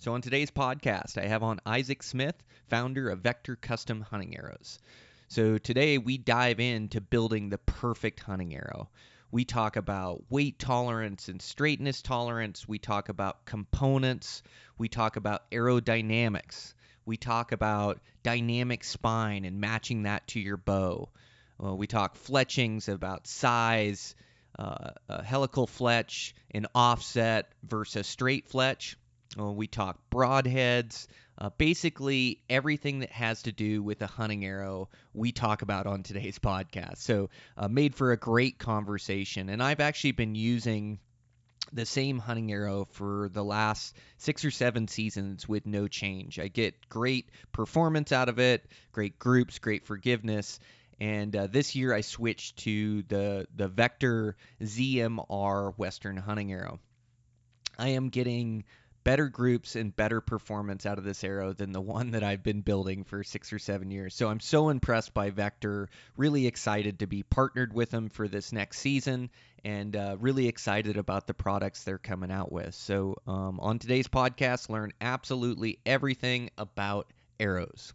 So, on today's podcast, I have on Isaac Smith, founder of Vector Custom Hunting Arrows. So, today we dive into building the perfect hunting arrow. We talk about weight tolerance and straightness tolerance. We talk about components. We talk about aerodynamics. We talk about dynamic spine and matching that to your bow. We talk fletchings about size, uh, helical fletch, an offset versus straight fletch. Uh, we talk broadheads. Uh, basically, everything that has to do with a hunting arrow, we talk about on today's podcast. So, uh, made for a great conversation. And I've actually been using the same hunting arrow for the last six or seven seasons with no change. I get great performance out of it, great groups, great forgiveness. And uh, this year I switched to the the Vector ZMR Western hunting arrow. I am getting better groups and better performance out of this arrow than the one that I've been building for six or seven years. So I'm so impressed by Vector, really excited to be partnered with them for this next season, and uh, really excited about the products they're coming out with. So um, on today's podcast, learn absolutely everything about arrows.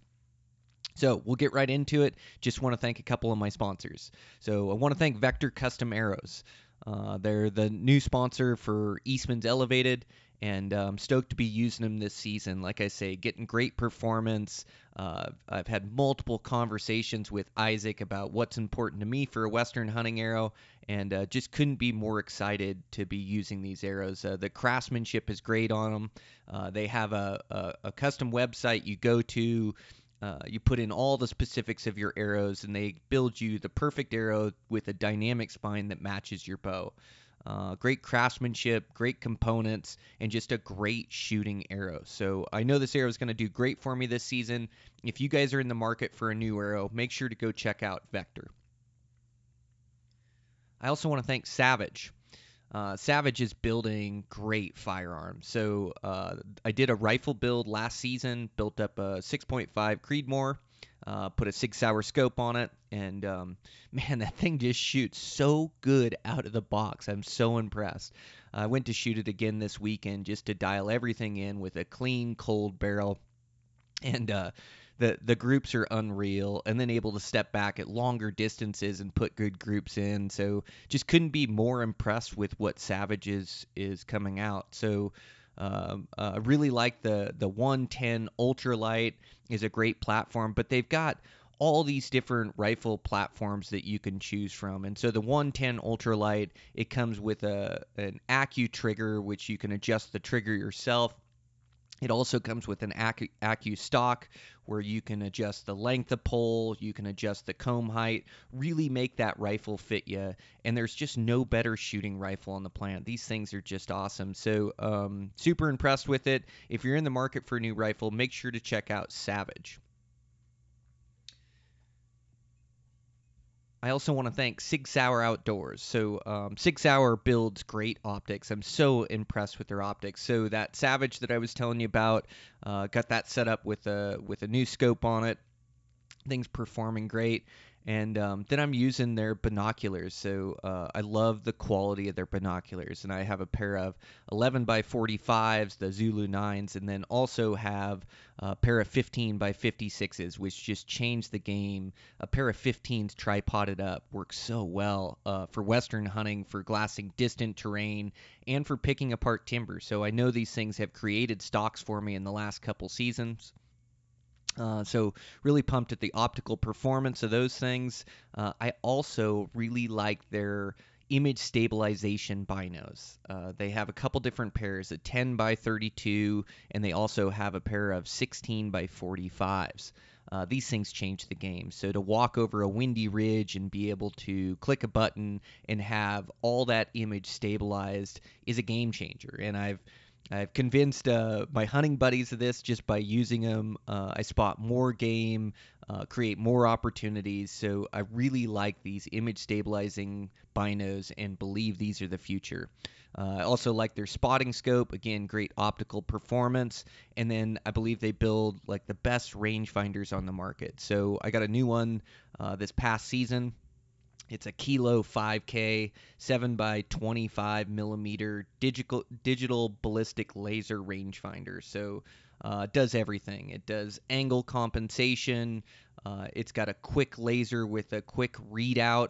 So we'll get right into it. Just want to thank a couple of my sponsors. So I want to thank Vector Custom Arrows. Uh, they're the new sponsor for Eastman's Elevated, and uh, I'm stoked to be using them this season. Like I say, getting great performance. Uh, I've had multiple conversations with Isaac about what's important to me for a Western hunting arrow, and uh, just couldn't be more excited to be using these arrows. Uh, the craftsmanship is great on them. Uh, they have a, a, a custom website you go to. Uh, you put in all the specifics of your arrows, and they build you the perfect arrow with a dynamic spine that matches your bow. Uh, great craftsmanship, great components, and just a great shooting arrow. So I know this arrow is going to do great for me this season. If you guys are in the market for a new arrow, make sure to go check out Vector. I also want to thank Savage. Uh, Savage is building great firearms. So uh, I did a rifle build last season, built up a 6.5 Creedmoor, uh, put a six hour scope on it, and um, man, that thing just shoots so good out of the box. I'm so impressed. I went to shoot it again this weekend just to dial everything in with a clean, cold barrel, and uh, the the groups are unreal and then able to step back at longer distances and put good groups in so just couldn't be more impressed with what savage is is coming out so um, uh, I really like the the 110 ultralight is a great platform but they've got all these different rifle platforms that you can choose from. And so the 110 ultralight, it comes with a an AccuTrigger which you can adjust the trigger yourself. It also comes with an AccuStock where you can adjust the length of pull, you can adjust the comb height, really make that rifle fit you. And there's just no better shooting rifle on the planet. These things are just awesome. So, um, super impressed with it. If you're in the market for a new rifle, make sure to check out Savage. I also want to thank Sig Sauer Outdoors. So um, Sig Sauer builds great optics. I'm so impressed with their optics. So that Savage that I was telling you about, uh, got that set up with a with a new scope on it. Things performing great. And um, then I'm using their binoculars. So uh, I love the quality of their binoculars. And I have a pair of 11 by 45s, the Zulu 9s, and then also have a pair of 15 by 56s, which just changed the game. A pair of 15s tripoded up works so well uh, for Western hunting, for glassing distant terrain, and for picking apart timber. So I know these things have created stocks for me in the last couple seasons. Uh, so really pumped at the optical performance of those things. Uh, I also really like their image stabilization binos. Uh, they have a couple different pairs, a 10 by 32, and they also have a pair of 16 by 45s. Uh, these things change the game. So to walk over a windy ridge and be able to click a button and have all that image stabilized is a game changer. And I've I've convinced uh, my hunting buddies of this just by using them. Uh, I spot more game, uh, create more opportunities. So I really like these image stabilizing binos and believe these are the future. Uh, I also like their spotting scope. Again, great optical performance. And then I believe they build like the best rangefinders on the market. So I got a new one uh, this past season. It's a Kilo 5K 7 by 25 millimeter digital digital ballistic laser rangefinder. So uh, does everything. It does angle compensation. Uh, it's got a quick laser with a quick readout.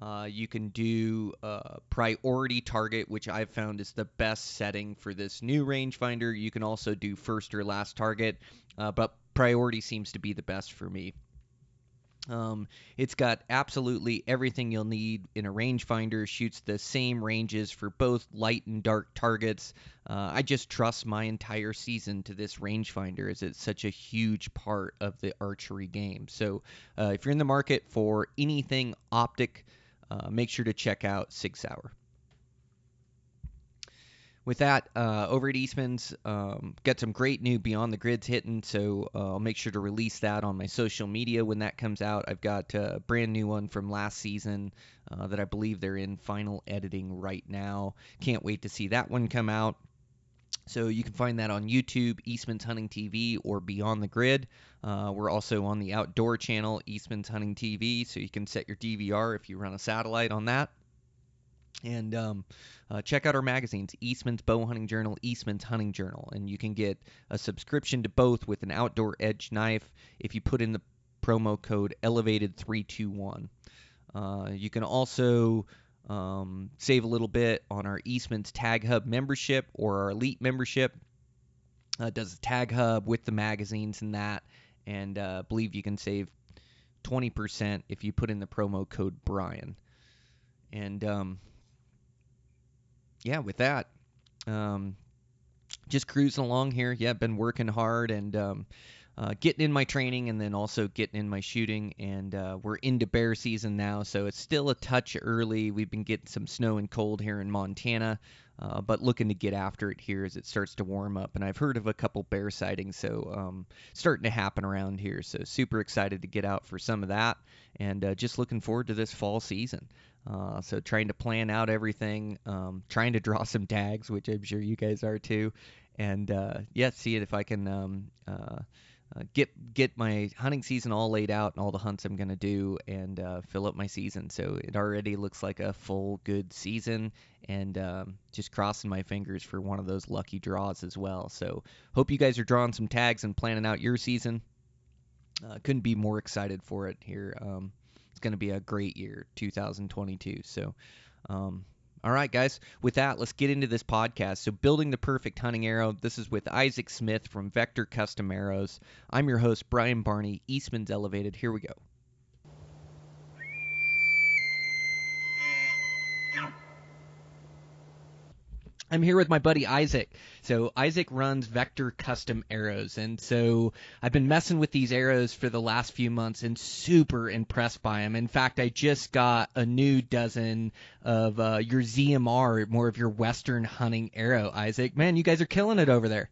Uh, you can do uh, priority target, which I've found is the best setting for this new rangefinder. You can also do first or last target, uh, but priority seems to be the best for me. Um, it's got absolutely everything you'll need in a rangefinder. Shoots the same ranges for both light and dark targets. Uh, I just trust my entire season to this rangefinder as it's such a huge part of the archery game. So uh, if you're in the market for anything optic, uh, make sure to check out Sauer with that, uh, over at Eastman's, um, got some great new Beyond the Grids hitting, so uh, I'll make sure to release that on my social media when that comes out. I've got a brand new one from last season uh, that I believe they're in final editing right now. Can't wait to see that one come out. So you can find that on YouTube, Eastman's Hunting TV, or Beyond the Grid. Uh, we're also on the Outdoor channel, Eastman's Hunting TV, so you can set your DVR if you run a satellite on that. And um, uh, check out our magazines, Eastman's Bow Hunting Journal, Eastman's Hunting Journal, and you can get a subscription to both with an outdoor edge knife if you put in the promo code Elevated321. Uh, you can also um, save a little bit on our Eastman's Tag Hub membership or our Elite membership. Uh, does a Tag Hub with the magazines and that, and uh, believe you can save 20% if you put in the promo code Brian. And um, yeah, with that, um, just cruising along here. Yeah, been working hard and um, uh, getting in my training and then also getting in my shooting. And uh, we're into bear season now, so it's still a touch early. We've been getting some snow and cold here in Montana, uh, but looking to get after it here as it starts to warm up. And I've heard of a couple bear sightings, so um, starting to happen around here. So super excited to get out for some of that, and uh, just looking forward to this fall season. Uh, so trying to plan out everything, um, trying to draw some tags, which I'm sure you guys are too, and uh, yeah, see if I can um, uh, get get my hunting season all laid out and all the hunts I'm gonna do and uh, fill up my season. So it already looks like a full good season, and um, just crossing my fingers for one of those lucky draws as well. So hope you guys are drawing some tags and planning out your season. Uh, couldn't be more excited for it here. Um, it's going to be a great year, 2022. So, um, all right, guys. With that, let's get into this podcast. So, building the perfect hunting arrow. This is with Isaac Smith from Vector Custom Arrows. I'm your host, Brian Barney, Eastman's Elevated. Here we go. I'm here with my buddy Isaac. So Isaac runs Vector Custom Arrows, and so I've been messing with these arrows for the last few months and super impressed by them. In fact, I just got a new dozen of uh, your ZMR, more of your Western hunting arrow. Isaac, man, you guys are killing it over there.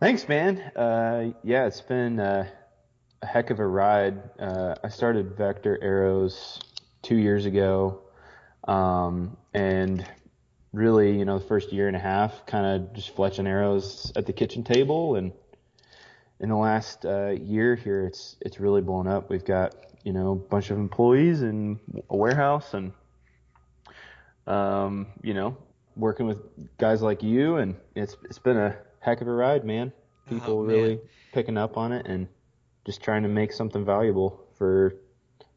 Thanks, man. Uh, yeah, it's been uh, a heck of a ride. Uh, I started Vector Arrows two years ago, um, and really, you know, the first year and a half, kind of just fletching arrows at the kitchen table, and in the last uh, year here, it's it's really blown up. We've got you know a bunch of employees and a warehouse, and um, you know, working with guys like you, and it's it's been a heck of a ride, man. People Oh, man. really picking up on it and just trying to make something valuable for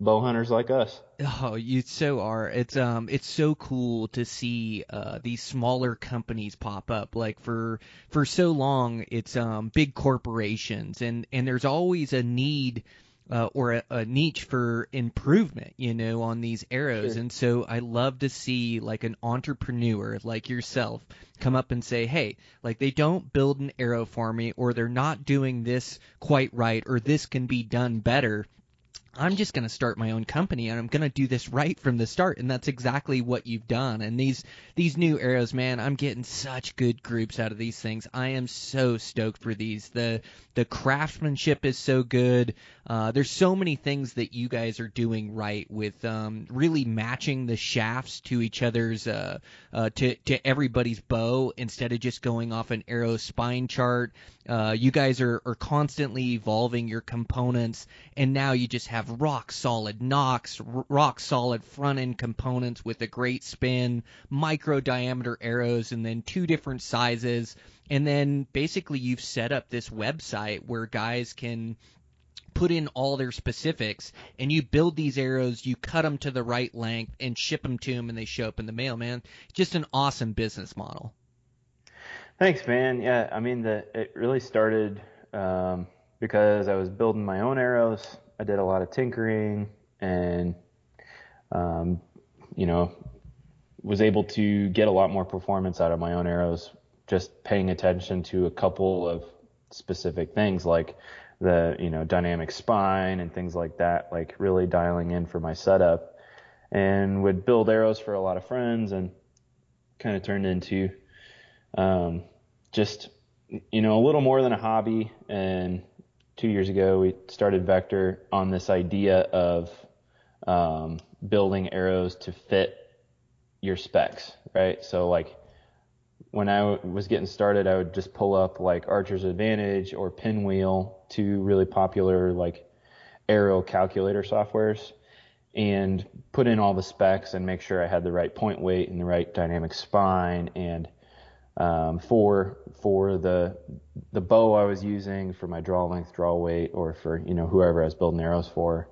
bow hunters like us. Oh, you so are. It's um, it's so cool to see uh these smaller companies pop up. Like for for so long, it's um big corporations, and and there's always a need. Uh, or a, a niche for improvement, you know, on these arrows. Sure. And so I love to see like an entrepreneur like yourself come up and say, hey, like they don't build an arrow for me, or they're not doing this quite right, or this can be done better I'm just going to start my own company and I'm going to do this right from the start and that's exactly what you've done. And these these new arrows man I'm getting such good groups out of these things. I am so stoked for these. The the craftsmanship is so good. Uh, there's so many things that you guys are doing right with um, really matching the shafts to each other's uh, uh, to to everybody's bow instead of just going off an arrow spine chart. Uh, you guys are, are constantly evolving your components and now you just have have rock solid nocks, r- rock solid front end components with a great spin, micro diameter arrows, and then two different sizes. And then basically you've set up this website where guys can put in all their specifics and you build these arrows, you cut them to the right length and ship them to them and they show up in the mail, man. Just an awesome business model. Thanks, man. Yeah, I mean, the, it really started um, because I was building my own arrows I did a lot of tinkering and, um, you know, was able to get a lot more performance out of my own arrows just paying attention to a couple of specific things like the, you know, dynamic spine and things like that, like really dialing in for my setup. And would build arrows for a lot of friends and kind of turned into, um, just, you know, a little more than a hobby and two years ago, we started Vector on this idea of um, building arrows to fit your specs, right? So like when I was getting started, I would just pull up like Archer's Advantage or Pinwheel, two really popular like arrow calculator softwares, and put in all the specs and make sure I had the right point weight and the right dynamic spine and um, for for the the bow I was using for my draw length, draw weight, or for you know whoever I was building arrows for.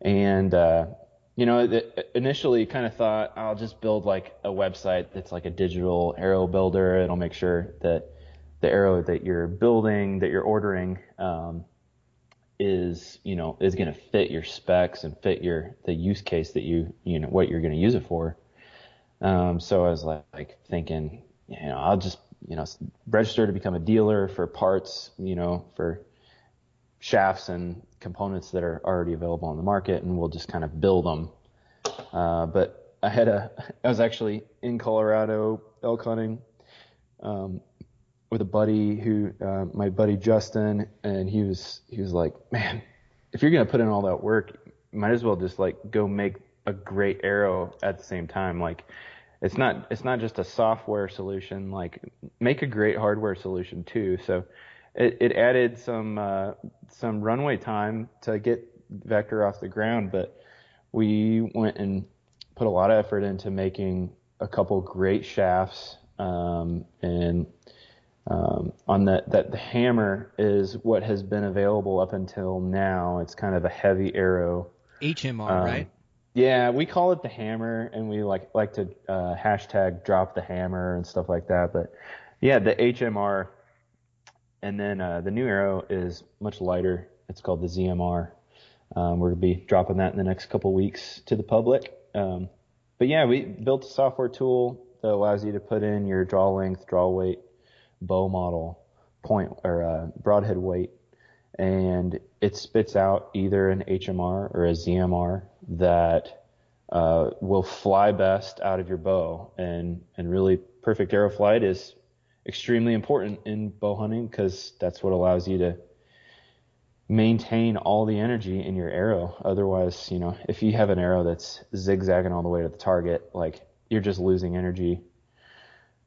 And uh, you know, it, initially kind of thought I'll just build like a website that's like a digital arrow builder. It'll make sure that the arrow that you're building, that you're ordering, um, is you know is going to fit your specs and fit your the use case that you you know what you're going to use it for. Um, so I was like, like thinking, you know, I'll just, you know, register to become a dealer for parts, you know, for shafts and components that are already available on the market, and we'll just kind of build them. Uh, but I had a, I was actually in Colorado elk hunting um, with a buddy who, uh, my buddy Justin, and he was, he was like, man, if you're gonna put in all that work, might as well just like go make a great arrow at the same time. Like, it's not it's not just a software solution. Like make a great hardware solution too. So it, it added some uh, some runway time to get Vector off the ground, but we went and put a lot of effort into making a couple great shafts um, and um, on that that the hammer is what has been available up until now. It's kind of a heavy arrow. HMR, um, right? Yeah, we call it the hammer, and we like like to uh, hashtag drop the hammer and stuff like that. But yeah, the HMR, and then uh, the new arrow is much lighter. It's called the ZMR. Um, we're gonna be dropping that in the next couple weeks to the public. Um, but yeah, we built a software tool that allows you to put in your draw length, draw weight, bow model, point or uh, broadhead weight, and it spits out either an HMR or a ZMR that uh, will fly best out of your bow. And, and really, perfect arrow flight is extremely important in bow hunting because that's what allows you to maintain all the energy in your arrow. Otherwise, you know, if you have an arrow that's zigzagging all the way to the target, like you're just losing energy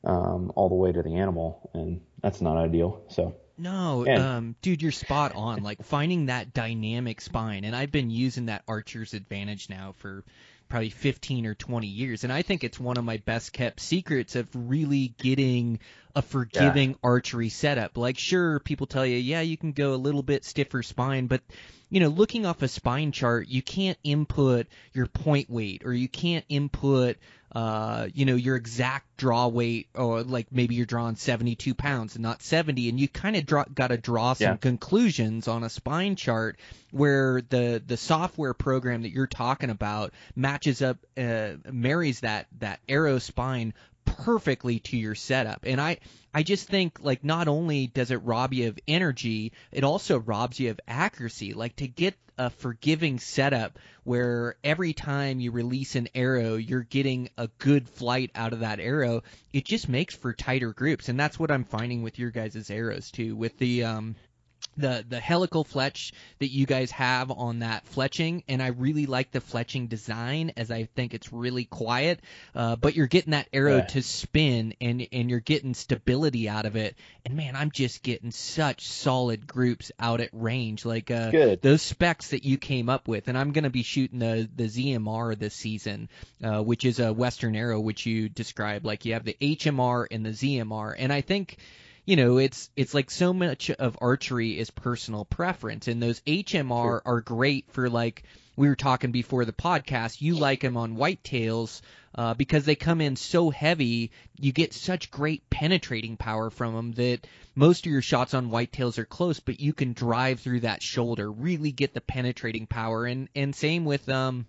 um, all the way to the animal, and that's not ideal. So no, um, dude, you're spot on. Like finding that dynamic spine, and I've been using that Archer's Advantage now for probably 15 or 20 years, and I think it's one of my best kept secrets of really getting a forgiving yeah. archery setup. Like, sure, people tell you, yeah, you can go a little bit stiffer spine, but you know, looking off a spine chart, you can't input your point weight or you can't input uh, you know, your exact draw weight, or like maybe you're drawing 72 pounds and not 70, and you kind of draw, got to draw some yeah. conclusions on a spine chart where the the software program that you're talking about matches up, uh, marries that that arrow spine perfectly to your setup. And I I just think like not only does it rob you of energy, it also robs you of accuracy. Like to get a forgiving setup where every time you release an arrow, you're getting a good flight out of that arrow. It just makes for tighter groups, and that's what I'm finding with your guys' arrows too. With the um, the the helical fletch that you guys have on that fletching, and I really like the fletching design as I think it's really quiet. Uh, but you're getting that arrow to spin, and and you're getting stability out of it. And man, I'm just getting such solid groups out at range, like uh, Good. those specs that you came up with. And I'm gonna be shooting the the ZMR this season, uh, which is a Western arrow, which you described. Like you have the HMR and the ZMR, and I think you know, it's it's like so much of archery is personal preference, and those HMR are great for like we were talking before the podcast. You like them on whitetails uh, because they come in so heavy. You get such great penetrating power from them that most of your shots on whitetails are close, but you can drive through that shoulder, really get the penetrating power, and and same with um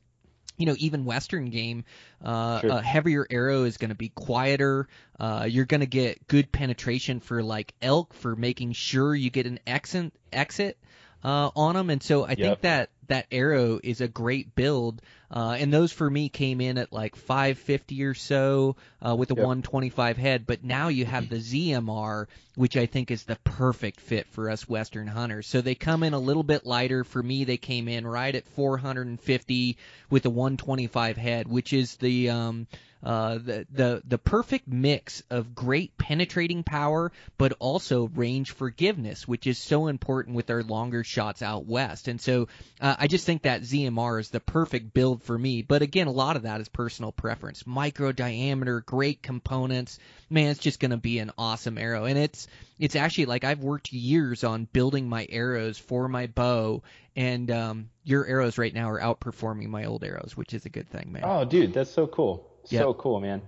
you know, even Western game, uh, Sure. a heavier arrow is going to be quieter. Uh, you're going to get good penetration for like elk for making sure you get an exit exit uh, on them, and so I think that that arrow is a great build. Uh, and those for me came in at like 550 or so uh, with a Yep. 125 head, but now you have the ZMR, which I think is the perfect fit for us Western hunters. So they come in a little bit lighter. For me, they came in right at 450 with a 125 head, which is the um, uh, the the the perfect mix of great penetrating power, but also range forgiveness, which is so important with our longer shots out west. And so uh, I just think that ZMR is the perfect build for me. But again, a lot of that is personal preference. Micro diameter, great components. Man, it's just going to be an awesome arrow. And it's it's actually like I've worked years on building my arrows for my bow, and um, your arrows right now are outperforming my old arrows, which is a good thing, man. Oh, dude, that's so cool. Yep. So cool, man.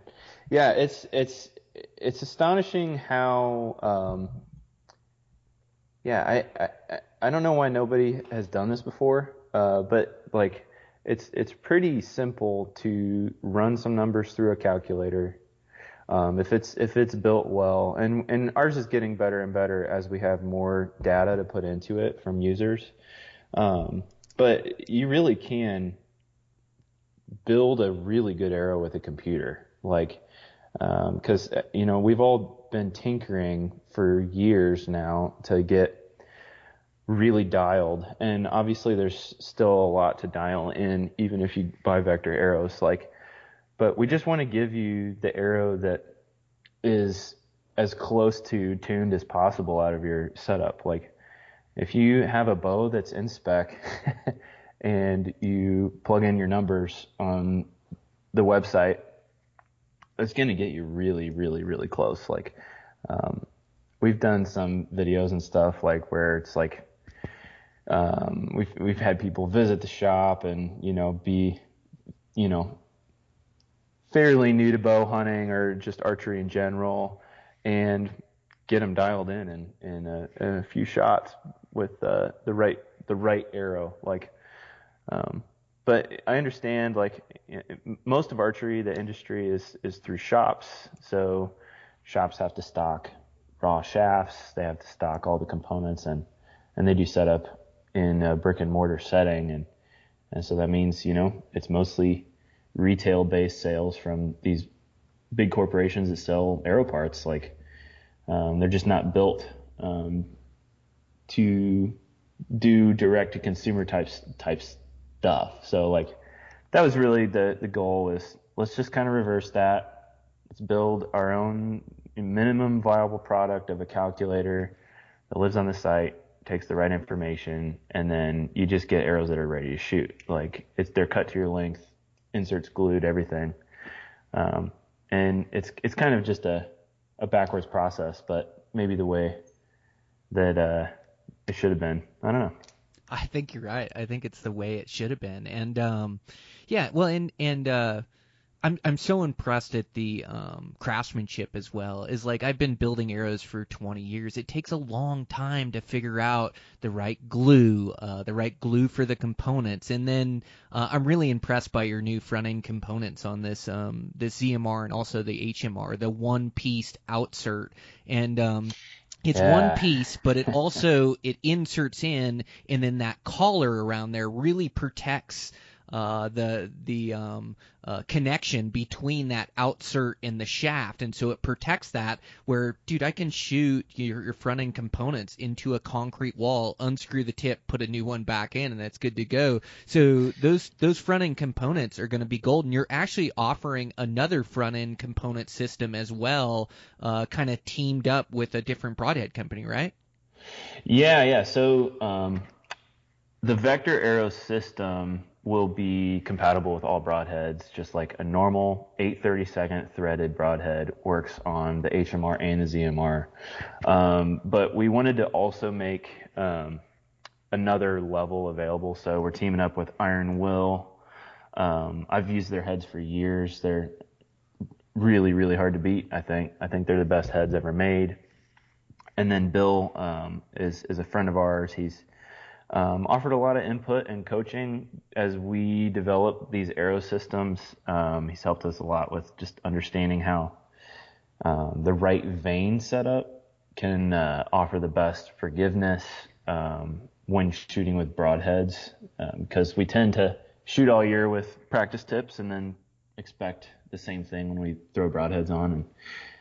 Yeah, it's it's it's astonishing how um yeah, I I I don't know why nobody has done this before, uh but like it's it's pretty simple to run some numbers through a calculator. Um, if it's if it's built well, and and ours is getting better and better as we have more data to put into it from users. Um, but you really can build a really good arrow with a computer. Like, um, because uh, you know we've all been tinkering for years now to get really dialed, and obviously there's still a lot to dial in, even if you buy vector arrows. Like, but we just want to give you the arrow that is as close to tuned as possible out of your setup. Like, if you have a bow that's in spec and you plug in your numbers on the website, it's going to get you really, really, really close. Like, um, we've done some videos and stuff like where it's like, um, we've, we've had people visit the shop and, you know, be, you know, fairly new to bow hunting or just archery in general and get them dialed in in, in, a, in a few shots with uh, the right the right arrow like um, but I understand like most of archery the industry is is through shops. So shops have to stock raw shafts. They have to stock all the components and and they do setup in a brick and mortar setting. And and so that means you know it's mostly retail based sales from these big corporations that sell arrow parts. Like um, they're just not built um, to do direct to consumer types type stuff. So like that was really the the goal is let's just kind of reverse that. Let's build our own minimum viable product of a calculator that lives on the site, takes the right information, and then you just get arrows that are ready to shoot. Like it's they're cut to your length, inserts glued, everything. Um, and it's it's kind of just a a backwards process, but maybe the way that uh, it should have been. I don't know. I think you're right. I think it's the way it should have been. And um yeah, well and and uh I'm I'm so impressed at the um, craftsmanship as well. Is like I've been building arrows for 20 years. It takes a long time to figure out the right glue, uh, the right glue for the components, and then uh, I'm really impressed by your new front end components on this um, this ZMR and also the HMR, the one pieced outsert, and um, it's Yeah. one piece, but it also it inserts in, and then that collar around there really protects uh, the the um, uh, connection between that outsert and the shaft, and so it protects that. Where, dude, I can shoot your, your front end components into a concrete wall, unscrew the tip, put a new one back in, and that's good to go. So those those front end components are going to be golden. You're actually offering another front end component system as well, uh, kind of teamed up with a different broadhead company, right? Yeah, yeah. So um, the vector arrow system will be compatible with all broadheads, just like a normal 832nd threaded broadhead works on the HMR and the ZMR. Um, but we wanted to also make um, another level available, so we're teaming up with Iron Will. Um, I've used their heads for years. They're really, really hard to beat. I think. I think they're the best heads ever made and then Bill um, is is a friend of ours. He's um, offered a lot of input and coaching as we develop these arrow systems. Um, he's helped us a lot with just understanding how um, the right vane setup can uh, offer the best forgiveness um, when shooting with broadheads, because we tend to shoot all year with practice tips and then expect the same thing when we throw broadheads on, and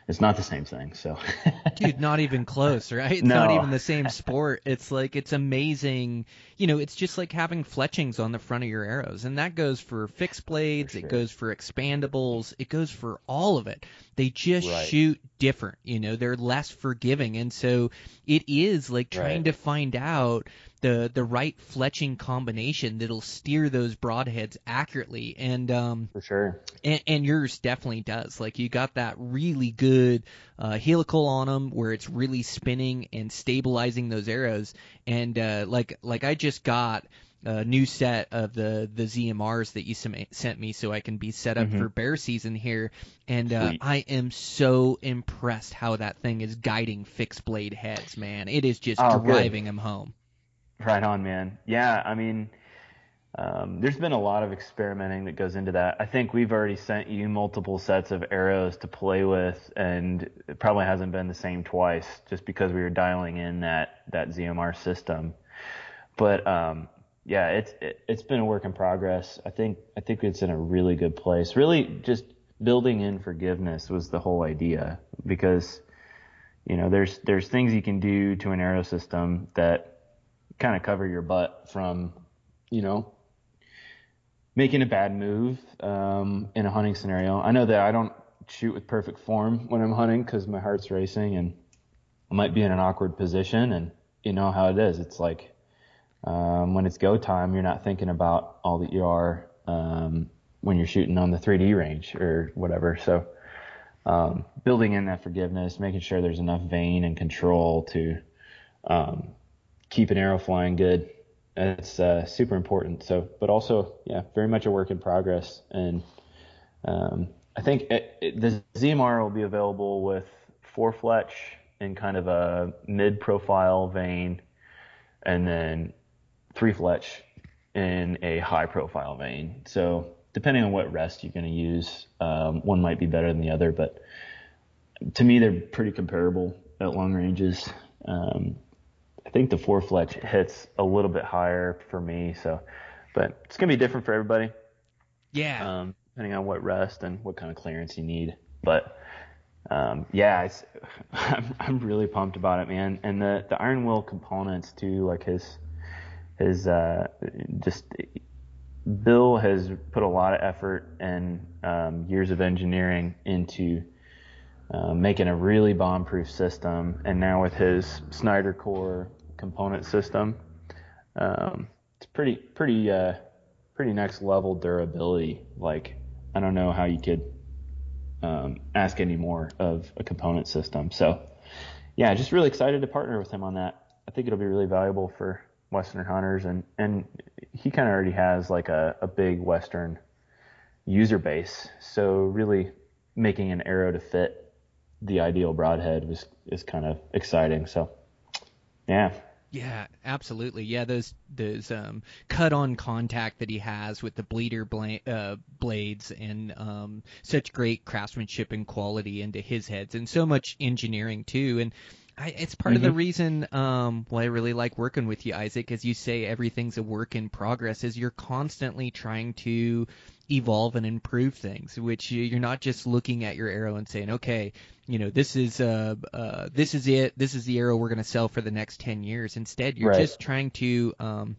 it's not the same thing. So. Dude, not even close, right? It's not even the same sport. It's like it's amazing. You know, it's just like having fletchings on the front of your arrows, and that goes for fixed blades. For It goes for expandables. It goes for all of it. They just Right. shoot different. You know, they're less forgiving, and so it is like trying Right. to find out the the right fletching combination that'll steer those broadheads accurately. And um, For sure. and, and yours definitely does. Like you got that really good uh, helical on them, where it's really spinning and stabilizing those arrows. And uh, like like I just got a new set of the the ZMRs that you sent me, so I can be set up Mhm. for bear season here. And uh, I am so impressed how that thing is guiding fixed blade heads, man. It is just Oh, good. driving them home. Right on, man. Yeah, I mean, um, there's been a lot of experimenting that goes into that. I think we've already sent you multiple sets of arrows to play with, and it probably hasn't been the same twice, just because we were dialing in that that ZMR system. But um, yeah, it's it, it's been a work in progress. I think I think it's in a really good place. Really, just building in forgiveness was the whole idea, because you know there's there's things you can do to an arrow system that kind of cover your butt from, you know, making a bad move um, in a hunting scenario. I know that I don't shoot with perfect form when I'm hunting because my heart's racing and I might be in an awkward position, and you know how it is. It's like um, when it's go time, you're not thinking about all that you are um, when you're shooting on the 3D range or whatever. So. Um, building in that forgiveness, making sure there's enough vane and control to um, keep an arrow flying good. It's uh, super important. So, but also, yeah, very much a work in progress. And um, I think it, it, the ZMR will be available with four fletch in kind of a mid-profile vane, and then three fletch in a high-profile vane. So, depending on what rest you're going to use, um, one might be better than the other. But to me, they're pretty comparable at long ranges. Um, I think the four fletch hits a little bit higher for me. So, but it's gonna be different for everybody, Yeah. um, depending on what rest and what kind of clearance you need. But um, yeah, I'm, I'm really pumped about it, man. And the the Iron Will components too, like his his uh, just Bill has put a lot of effort and um, years of engineering into uh, making a really bomb-proof system, and now with his Snyder Core component system, um, it's pretty pretty uh, pretty next level durability. Like I don't know how you could um, ask any more of a component system. So yeah, just really excited to partner with him on that. I think it'll be really valuable for Western hunters, and and he kind of already has like a, a big Western user base. So really making an arrow to fit the ideal broadhead was is kind of exciting. So yeah. Yeah, absolutely. Yeah, those those um, cut on contact that he has with the bleeder bla- uh, blades and um, such great craftsmanship and quality into his heads and so much engineering too. And I, it's part mm-hmm. of the mm-hmm. reason um, why I really like working with you, Isaac. As you say, everything's a work in progress. Is you're constantly trying to evolve and improve things, which you're not just looking at your arrow and saying, okay, you know, this is uh, uh this is it, this is the arrow we're going to sell for the next ten years. Instead, you're right. just trying to um,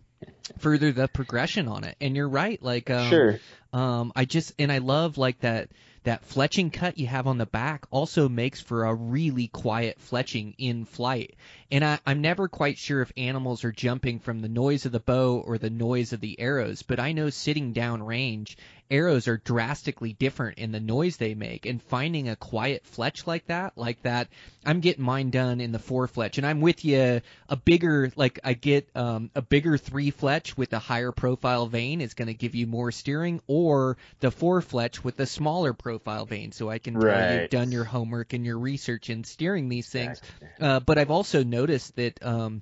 further the progression on it. And you're right, like um, sure. Um, I just and I love like that that fletching cut you have on the back also makes for a really quiet fletching in flight. And I, I'm never quite sure if animals are jumping from the noise of the bow or the noise of the arrows, but I know sitting down range arrows are drastically different in the noise they make and finding a quiet fletch like that like that i'm getting mine done in the four fletch and i'm with you a bigger like i get um, a bigger three fletch with a higher profile vane is going to give you more steering or the four fletch with a smaller profile vane so i can tell right. you've done your homework and your research in steering these things uh, but i've also noticed that um,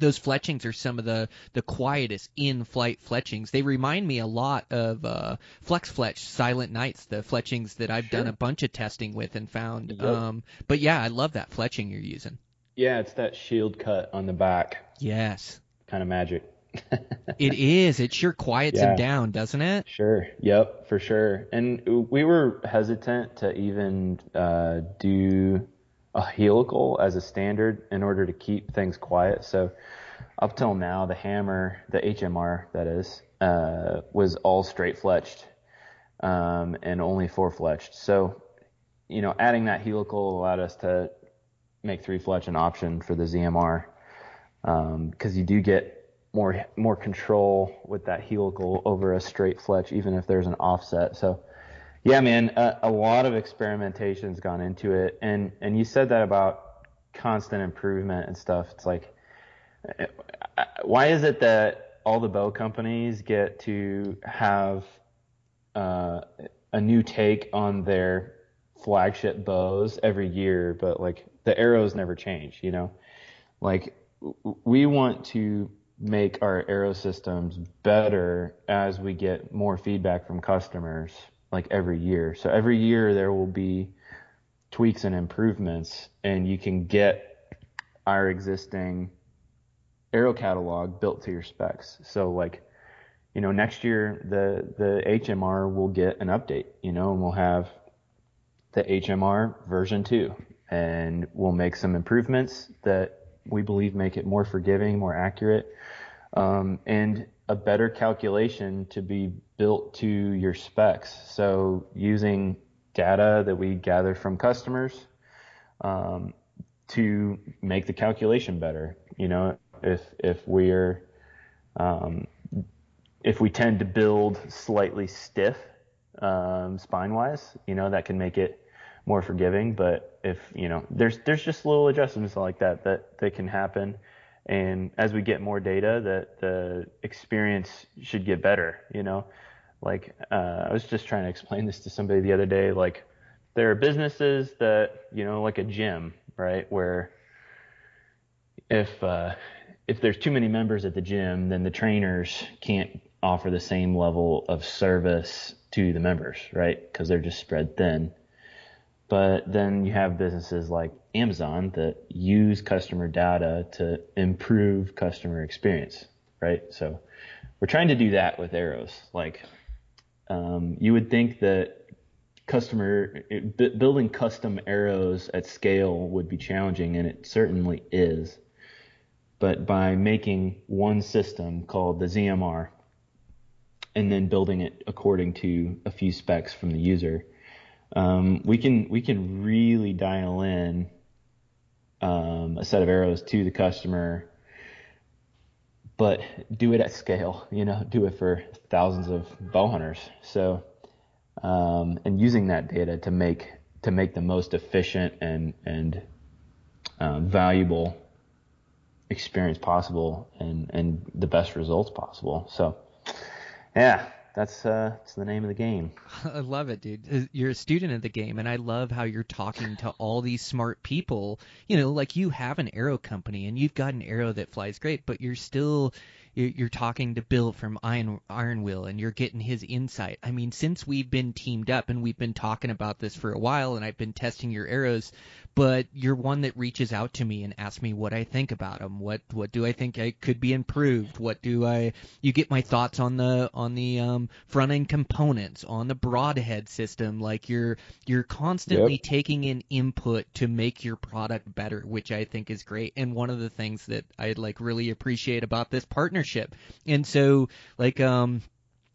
those fletchings are some of the the quietest in flight fletchings. They remind me a lot of uh, Flex Fletch Silent Knights, the fletchings that I've sure. done a bunch of testing with and found. Yep. Um, but yeah, I love that fletching you're using. Yeah, it's that shield cut on the back. Yes. Kind of magic. it is. It sure quiets yeah. him down, doesn't it? Sure. Yep, for sure. And we were hesitant to even uh, do a helical as a standard in order to keep things quiet. So up till now, the hammer, the HMR that is, uh, was all straight fletched um, and only four fletched. So you know, adding that helical allowed us to make three fletch an option for the ZMR because um, you do get more more control with that helical over a straight fletch, even if there's an offset. So yeah, man, a, a lot of experimentation's gone into it, and and you said that about constant improvement and stuff. It's like, why is it that all the bow companies get to have uh, a new take on their flagship bows every year, but like the arrows never change, you know? Like we want to make our arrow systems better as we get more feedback from customers like every year. So every year there will be tweaks and improvements, and you can get our existing arrow catalog built to your specs. So like, you know, next year the the HMR will get an update, you know, and we'll have the HMR version two, and we'll make some improvements that we believe make it more forgiving, more accurate, um, and a better calculation to be built to your specs. So using data that we gather from customers um, to make the calculation better. You know, if if we're um, if we tend to build slightly stiff um, spine wise, you know, that can make it more forgiving. But if you know, there's there's just little adjustments like that that that can happen. And as we get more data, that the experience should get better. You know, like uh, I was just trying to explain this to somebody the other day. Like there are businesses that you know, like a gym, right, where if uh, if there's too many members at the gym, then the trainers can't offer the same level of service to the members, right? Because they're just spread thin. But then you have businesses like Amazon that use customer data to improve customer experience, right? So we're trying to do that with arrows. Like um, you would think that customer building custom arrows at scale would be challenging, and it certainly is. But by making one system called the ZMR and then building it according to a few specs from the user, um, we can we can really dial in um, a set of arrows to the customer but do it at scale, you know, do it for thousands of bow hunters. So, um, and using that data to make, to make the most efficient and, and, uh, valuable experience possible and, and the best results possible. So, yeah, that's uh, that's the name of the game. I love it, dude. Uh, You're a student of the game, and I love how you're talking to all these smart people. You know, like you have an arrow company, and you've got an arrow that flies great, but you're still you're, talking to Bill from Iron Iron Will, and you're getting his insight. I mean, since we've been teamed up, and we've been talking about this for a while, and I've been testing your arrows, but you're one that reaches out to me and asks me what I think about them. What what do I think I could be improved? What do I? You get my thoughts on the on the um, front end components, on the broadhead system. Like you're you're constantly Yep. taking in input to make your product better, which I think is great. And one of the things that I like really appreciate about this partnership. And so like um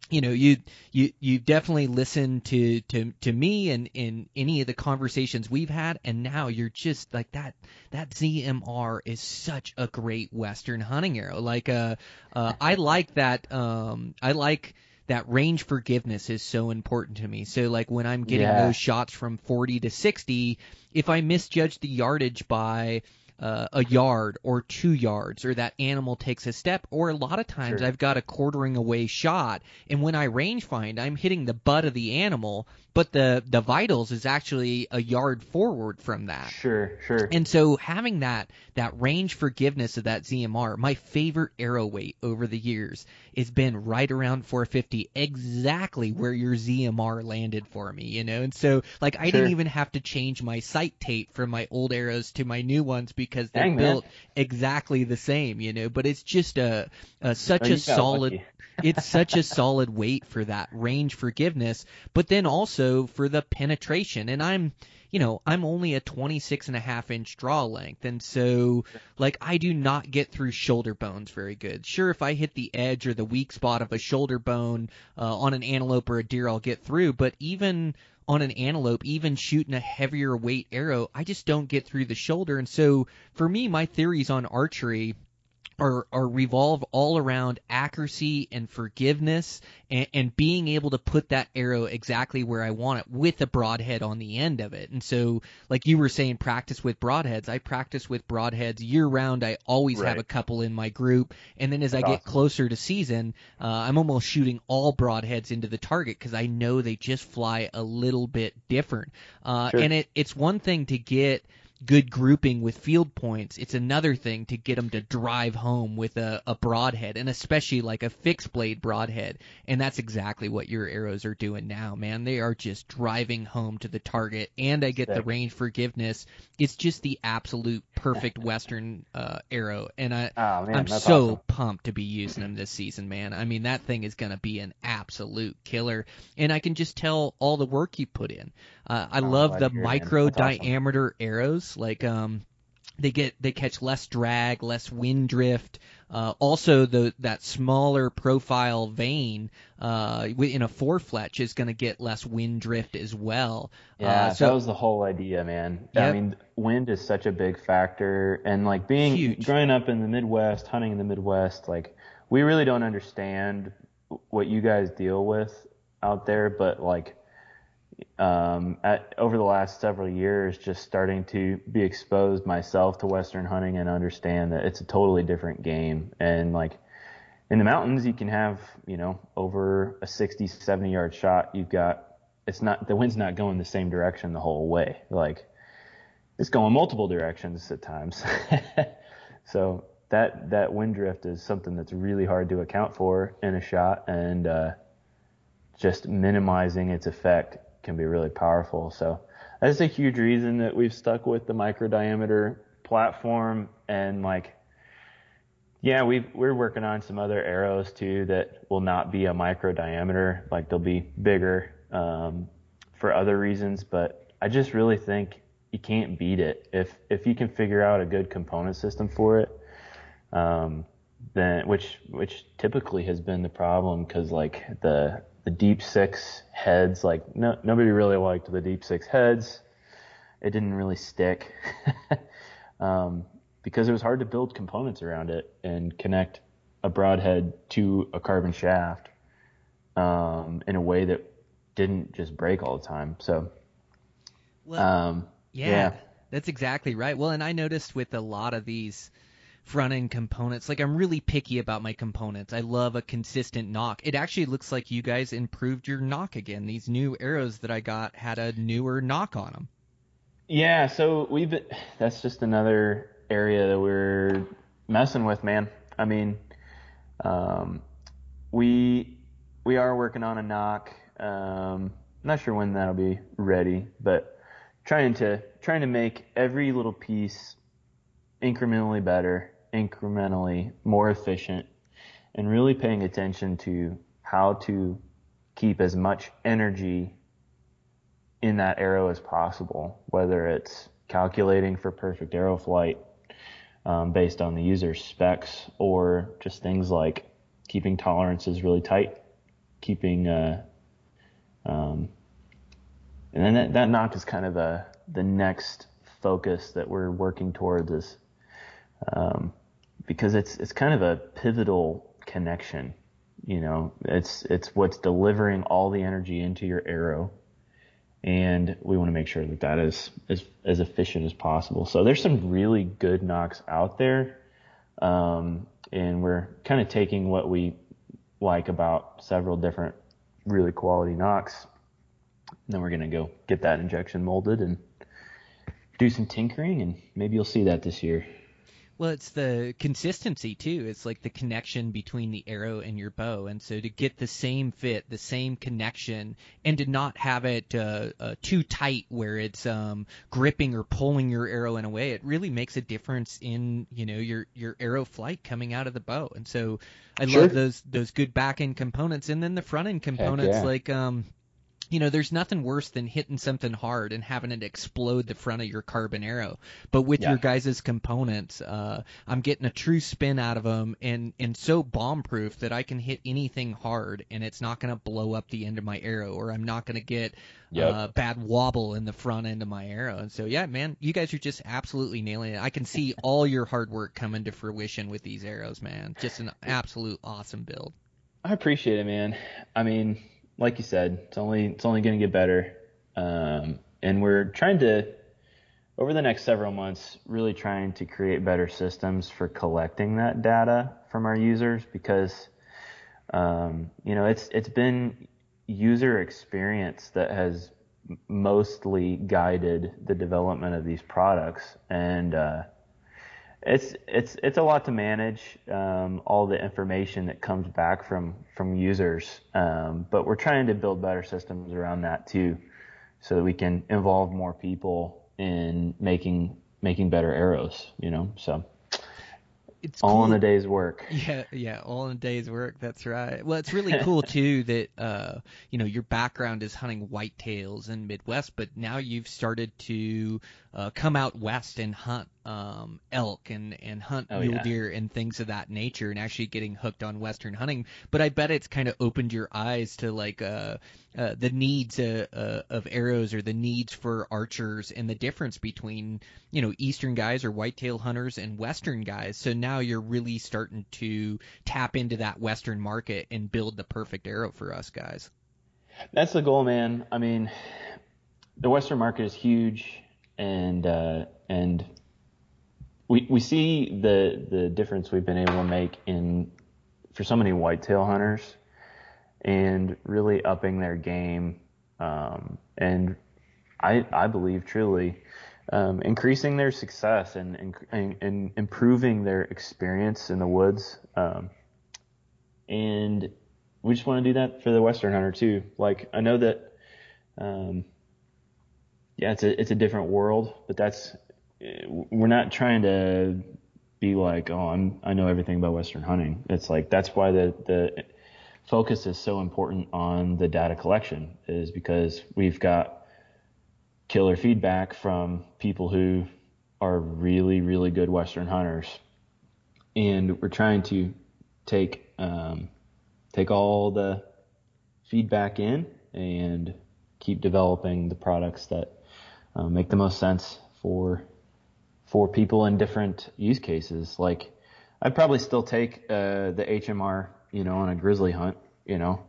you know you you you definitely listen to to to me and in any of the conversations we've had and now you're just like that that ZMR is such a great western hunting arrow like uh uh I like that um I like that range forgiveness is so important to me. So like when I'm getting Yeah. those shots from 40 to 60, if I misjudge the yardage by uh, a yard or two yards, or that animal takes a step, or a lot of times Sure. I've got a quartering away shot, and when I range find, I'm hitting the butt of the animal, but the the vitals is actually a yard forward from that. Sure, sure. And so having that that range forgiveness of that ZMR, my favorite arrow weight over the years has been right around 450, exactly where your ZMR landed for me, you know. And so like I Sure. didn't even have to change my sight tape from my old arrows to my new ones because they're Dang, man. built exactly the same, you know. But it's just a, a such Oh, a solid lucky. It's such a solid weight for that range forgiveness, but then also for the penetration. And I'm, you know, I'm only a 26 and a half inch draw length. And so, like, I do not get through shoulder bones very good. Sure, if I hit the edge or the weak spot of a shoulder bone uh, on an antelope or a deer, I'll get through. But even on an antelope, even shooting a heavier weight arrow, I just don't get through the shoulder. And so, for me, my theories on archery are, are revolve all around accuracy and forgiveness and, and being able to put that arrow exactly where I want it with a broadhead on the end of it. And so, like you were saying, practice with broadheads. I practice with broadheads year round. I always have a couple in my group. And then as I get awesome. closer to season, uh, I'm almost shooting all broadheads into the target because I know they just fly a little bit different. Uh, Sure. And it, it's one thing to get good grouping with field points. It's another thing to get them to drive home with a, a broadhead, and especially like a fixed blade broadhead. And that's exactly what your arrows are doing now, man. They are just driving home to the target, and I get the range forgiveness. It's just the absolute perfect Western uh, arrow, and I. Oh man, I'm so awesome. pumped to be using them this season, man. I mean, that thing is going to be an absolute killer, and I can just tell all the work you put in. Uh, I Oh, love the to hear it, man. micro That's awesome. diameter arrows, like um, they get they catch less drag, less wind drift. Uh, also, the that smaller profile vane uh, in a four fletch is going to get less wind drift as well. Yeah, uh, so that was the whole idea, man. I mean, wind is such a big factor, and like being Huge. growing up in the Midwest, hunting in the Midwest, like we really don't understand what you guys deal with out there, but like um, at, over the last several years, just starting to be exposed myself to Western hunting and understand that it's a totally different game. And like in the mountains, you can have, you know, over a 60, 70 yard shot. You've got, it's not, the wind's not going the same direction the whole way. Like it's going multiple directions at times. so that, that wind drift is something that's really hard to account for in a shot. And, uh, just minimizing its effect can be really powerful. So that's a huge reason that we've stuck with the micro diameter platform and like yeah, we've we're working on some other arrows too that will not be a micro diameter, like they'll be bigger um, for other reasons, but I just really think you can't beat it if if you can figure out a good component system for it. Um, then which which typically has been the problem because like the the deep six heads like no nobody really liked the deep six heads it didn't really stick um, because it was hard to build components around it and connect a broadhead to a carbon shaft um, in a way that didn't just break all the time so well, um, Yeah, Yeah. that's exactly right. Well, and I noticed with a lot of these front end components. Like I'm really picky about my components. I love a consistent nock. It actually looks like you guys improved your nock again. These new arrows that I got had a newer nock on them. Yeah, so we've been, that's just another area that we're messing with, man. I mean, um, we we are working on a nock. Um, not sure when that'll be ready, but trying to trying to make every little piece incrementally better, incrementally more efficient, and really paying attention to how to keep as much energy in that arrow as possible, whether it's calculating for perfect arrow flight um, based on the user's specs or just things like keeping tolerances really tight, keeping, uh, um, and then that, that nock is kind of the, the next focus that we're working towards is, um, because it's, it's kind of a pivotal connection. You know, it's, it's what's delivering all the energy into your arrow and we want to make sure that that is as, as efficient as possible. So there's some really good nocks out there, um, and we're kind of taking what we like about several different really quality nocks. And then we're gonna go get that injection molded and do some tinkering, and maybe you'll see that this year. Well, it's the consistency too. It's like the connection between the arrow and your bow, and so to get the same fit, the same connection, and to not have it uh, uh, too tight where it's um, gripping or pulling your arrow in a way, it really makes a difference in you know your your arrow flight coming out of the bow. And so I Sure. love those those good back end components, and then the front end components yeah. like um, you know, there's nothing worse than hitting something hard and having it explode the front of your carbon arrow. But with Yeah. your guys' components, uh, I'm getting a true spin out of them and, and so bomb proof that I can hit anything hard and it's not going to blow up the end of my arrow or I'm not going to get Yep. uh, bad wobble in the front end of my arrow. And so, yeah, man, you guys are just absolutely nailing it. I can see all your hard work coming to fruition with these arrows, man. Just an absolute awesome build. I appreciate it, man. I mean, like you said, it's only it's only going to get better, um, and we're trying to over the next several months really trying to create better systems for collecting that data from our users because um, you know it's it's been user experience that has mostly guided the development of these products. And uh, it's it's it's a lot to manage um, all the information that comes back from from users um, but we're trying to build better systems around that too so that we can involve more people in making making better arrows you know so It's all in a day's work Yeah, yeah, all in a day's work. That's right. Well, it's really cool too that uh, you know your background is hunting whitetails in Midwest, but now you've started to uh, come out west and hunt um, elk and and hunt Oh, mule yeah. deer and things of that nature, and actually getting hooked on western hunting. But I bet it's kind of opened your eyes to like uh, uh, the needs uh, uh, of arrows or the needs for archers and the difference between you know eastern guys or whitetail hunters and western guys. So now you're really starting to tap into that western market and build the perfect arrow for us guys. That's the goal, man. I mean, the Western market is huge, and uh, and we we see the the difference we've been able to make in for so many whitetail hunters, and really upping their game, um, and I I believe truly. Um, increasing their success and, and, and, improving their experience in the woods. Um, and we just want to do that for the Western hunter too. Like I know that, um, yeah, it's a it's a different world, but that's we're not trying to be like, oh, I'm I know everything about Western hunting. It's like that's why the the focus is so important on the data collection is because we've got killer feedback from people who are really really good Western hunters, and we're trying to take um, take all the feedback in and keep developing the products that uh, make the most sense for for people in different use cases. Like I'd probably still take uh, the HMR, you know, on a grizzly hunt, you know.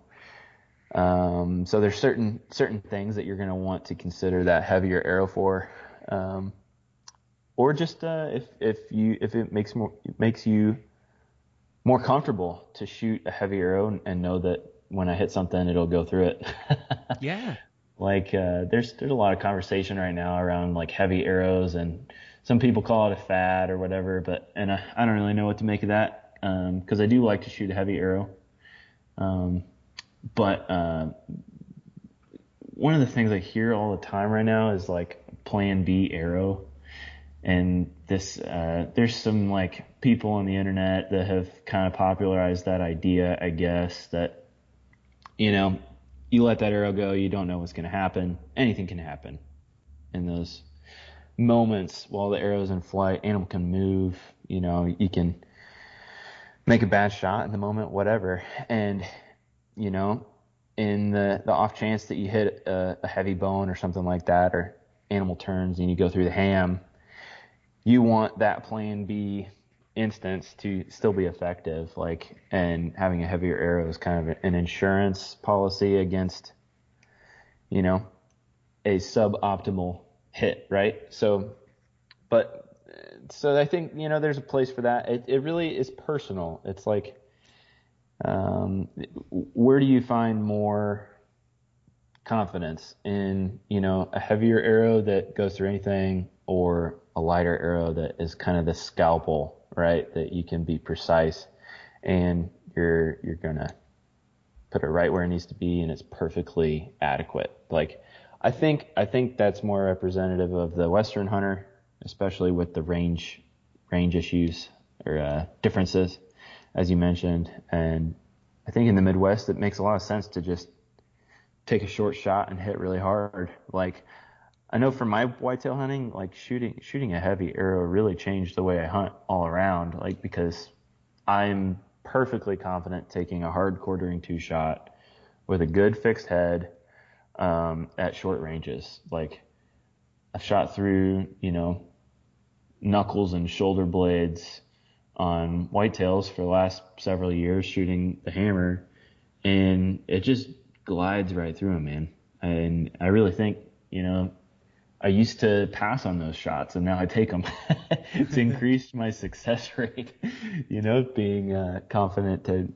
Um, so there's certain certain things that you're going to want to consider that heavier arrow for. Um, or just uh, if if you if it makes more makes you more comfortable to shoot a heavy arrow and, and know that when I hit something, it'll go through it. Yeah. Like uh, there's there's a lot of conversation right now around like heavy arrows and some people call it a fad or whatever but and I, I don't really know what to make of that because I do like to shoot a heavy arrow. Um, but uh, one of the things I hear all the time right now is like plan B arrow. And this uh, there's some like people on the internet that have kind of popularized that idea I guess that you know you let that arrow go, you don't know what's going to happen. Anything can happen in those moments while the arrow's in flight. Animal can move, you know, you can make a bad shot in the moment, whatever. And, you know, in the, the off chance that you hit a, a heavy bone or something like that, or animal turns and you go through the ham, you want that plan B instance to still be effective like and having a heavier arrow is kind of an insurance policy against you know a suboptimal hit right? So but so i think you know there's a place for that. It, it really is personal. It's like um, where do you find more confidence in you know a heavier arrow that goes through anything or a lighter arrow that is kind of the scalpel right? That you can be precise and you're you're gonna put it right where it needs to be and it's perfectly adequate. Like I think I think that's more representative of the Western hunter, especially with the range range issues or uh, differences, as you mentioned. And I think in the Midwest it makes a lot of sense to just take a short shot and hit really hard. Like I know for my whitetail hunting, like shooting shooting a heavy arrow really changed the way I hunt all around. Like because I'm perfectly confident taking a hard quartering to shot with a good fixed head um, at short ranges. Like I've shot through, you know, knuckles and shoulder blades on whitetails for the last several years shooting the hammer, and it just glides right through them, man. And I really think, you know, I used to pass on those shots and now I take them. it's increased my success rate, you know, being uh, confident to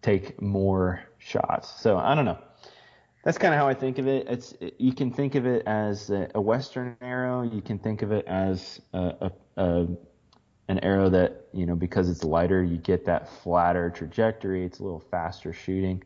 take more shots. So I don't know. That's kind of how I think of it. It's you can think of it as a, western arrow. You can think of it as a, a, a an arrow that you know because it's lighter, you get that flatter trajectory. It's a little faster shooting.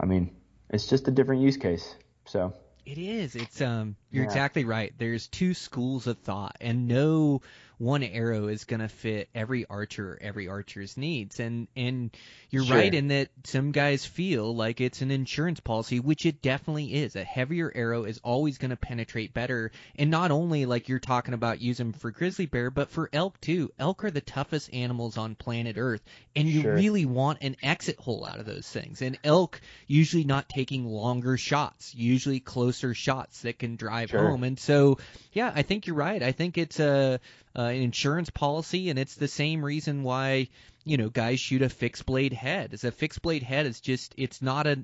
I mean, it's just a different use case. So it is. It's um you're Yeah. exactly right. There's two schools of thought and no one arrow is going to fit every archer every archer's needs. And and you're Sure. right in that some guys feel like it's an insurance policy which it definitely is. A heavier arrow is always going to penetrate better. And not only like you're talking about using for grizzly bear but for elk too. Elk are the toughest animals on planet earth and you Sure. really want an exit hole out of those things. And elk usually not taking longer shots usually closer shots that can drive Sure. home. And so yeah i think you're right. I think it's a uh, an insurance policy, and it's the same reason why you know guys shoot a fixed blade head. Is a fixed blade head is just it's not a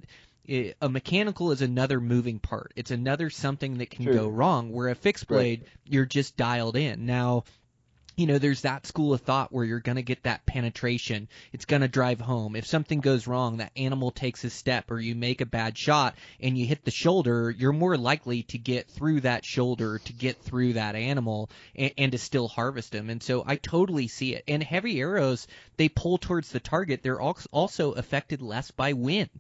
a mechanical is another moving part. It's another something that can True. go wrong. Where a fixed Right. blade, you're just dialed in. Now, you know, there's that school of thought where you're going to get that penetration. It's going to drive home. If something goes wrong, that animal takes a step or you make a bad shot and you hit the shoulder, you're more likely to get through that shoulder, to get through that animal and, and to still harvest them. And so I totally see it. And heavy arrows, they pull towards the target. They're also affected less by wind.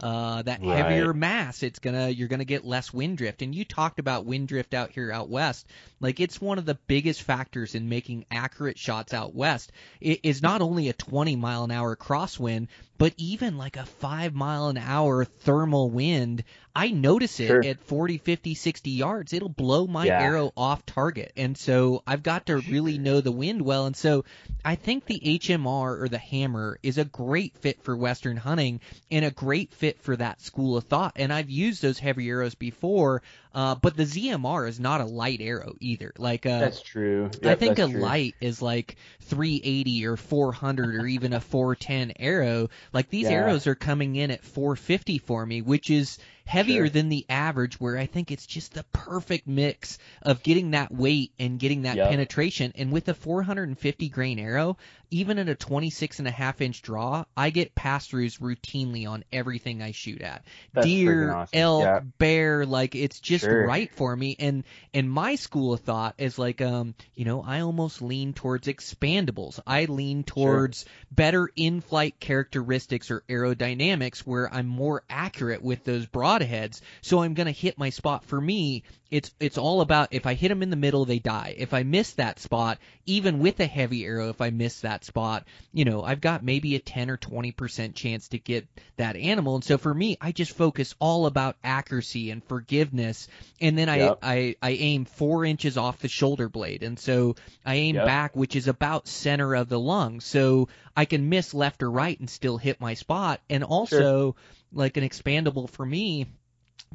Uh, that Right. heavier mass, it's gonna you're gonna get less wind drift. And you talked about wind drift out here out west. Like it's one of the biggest factors in making accurate shots out west. It is not only a 20 mile an hour crosswind, but even like a 5 mile an hour thermal wind. I notice it Sure. at 40, 50, 60 yards. It'll blow my Yeah. arrow off target. And so I've got to really know the wind well. And so I think the HMR or the hammer is a great fit for western hunting and a great fit for that school of thought. And I've used those heavy arrows before, uh, but the ZMR is not a light arrow either. Like uh, that's true. I think a true. light is like 380 or 400 or even a 410 arrow. Like these Yeah. arrows are coming in at 450 for me, which is heavier Sure. than the average where I think it's just the perfect mix of getting that weight and getting that Yep. penetration. And with a 450 grain arrow, even at a 26 and a half inch draw, I get pass throughs routinely on everything I shoot at. That's Deer, awesome. elk, Yeah. bear, like it's just Sure. right for me. And and my school of thought is like, um, you know, I almost lean towards expandables. I lean towards better in-flight characteristics or aerodynamics where I'm more accurate with those broadheads. So I'm gonna hit my spot. For me, it's it's all about if I hit them in the middle, they die. If I miss that spot, even with a heavy arrow, if I miss that spot, you know, I've got maybe a 10 or 20% chance to get that animal. And so for me, I just focus all about accuracy and forgiveness. And then Yep. I, I, I aim four inches off the shoulder blade. And so I aim Yep. back, which is about center of the lung. So I can miss left or right and still hit my spot. And also, like an expandable for me,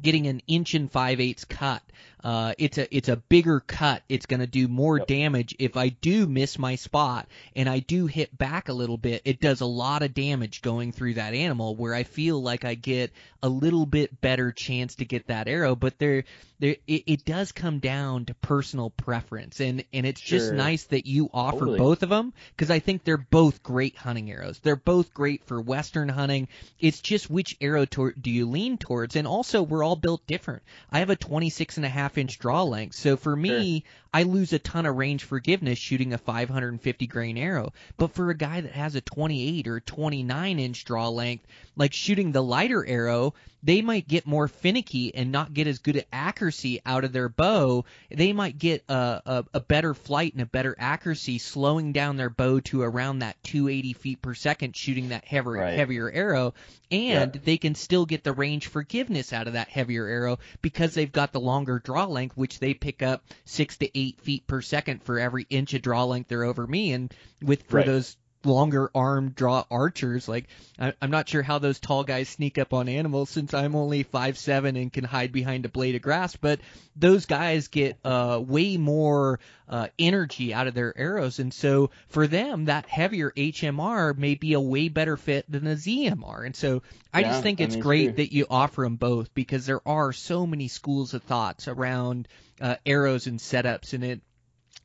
getting an inch and five eighths cut. Uh, it's a it's a bigger cut. It's going to do more Yep. damage if I do miss my spot and I do hit back a little bit. It does a lot of damage going through that animal where I feel like I get a little bit better chance to get that arrow. But there, there it, it does come down to personal preference, and and it's just nice that you offer Totally. both of them because I think they're both great hunting arrows. They're both great for western hunting. It's just which arrow tor- do you lean towards, and also we're all built different. I have a 26 and a half inch draw length, so for me, I lose a ton of range forgiveness shooting a 550 grain arrow. But for a guy that has a 28 or 29 inch draw length, like shooting the lighter arrow, they might get more finicky and not get as good accuracy out of their bow. They might get a, a, a better flight and a better accuracy, slowing down their bow to around that 280 feet per second, shooting that heavier Right. heavier arrow, and Yeah. they can still get the range forgiveness out of that heavier arrow because they've got the longer draw length, which they pick up six to eight feet per second for every inch of draw length they're over me. And with for Right. those longer arm draw archers, like I, I'm not sure how those tall guys sneak up on animals since I'm only five seven and can hide behind a blade of grass. But those guys get uh, way more uh, energy out of their arrows, and so for them, that heavier HMR may be a way better fit than a ZMR. And so I Yeah, just think I it's mean, great that you offer them both because there are so many schools of thoughts around uh, arrows and setups, and it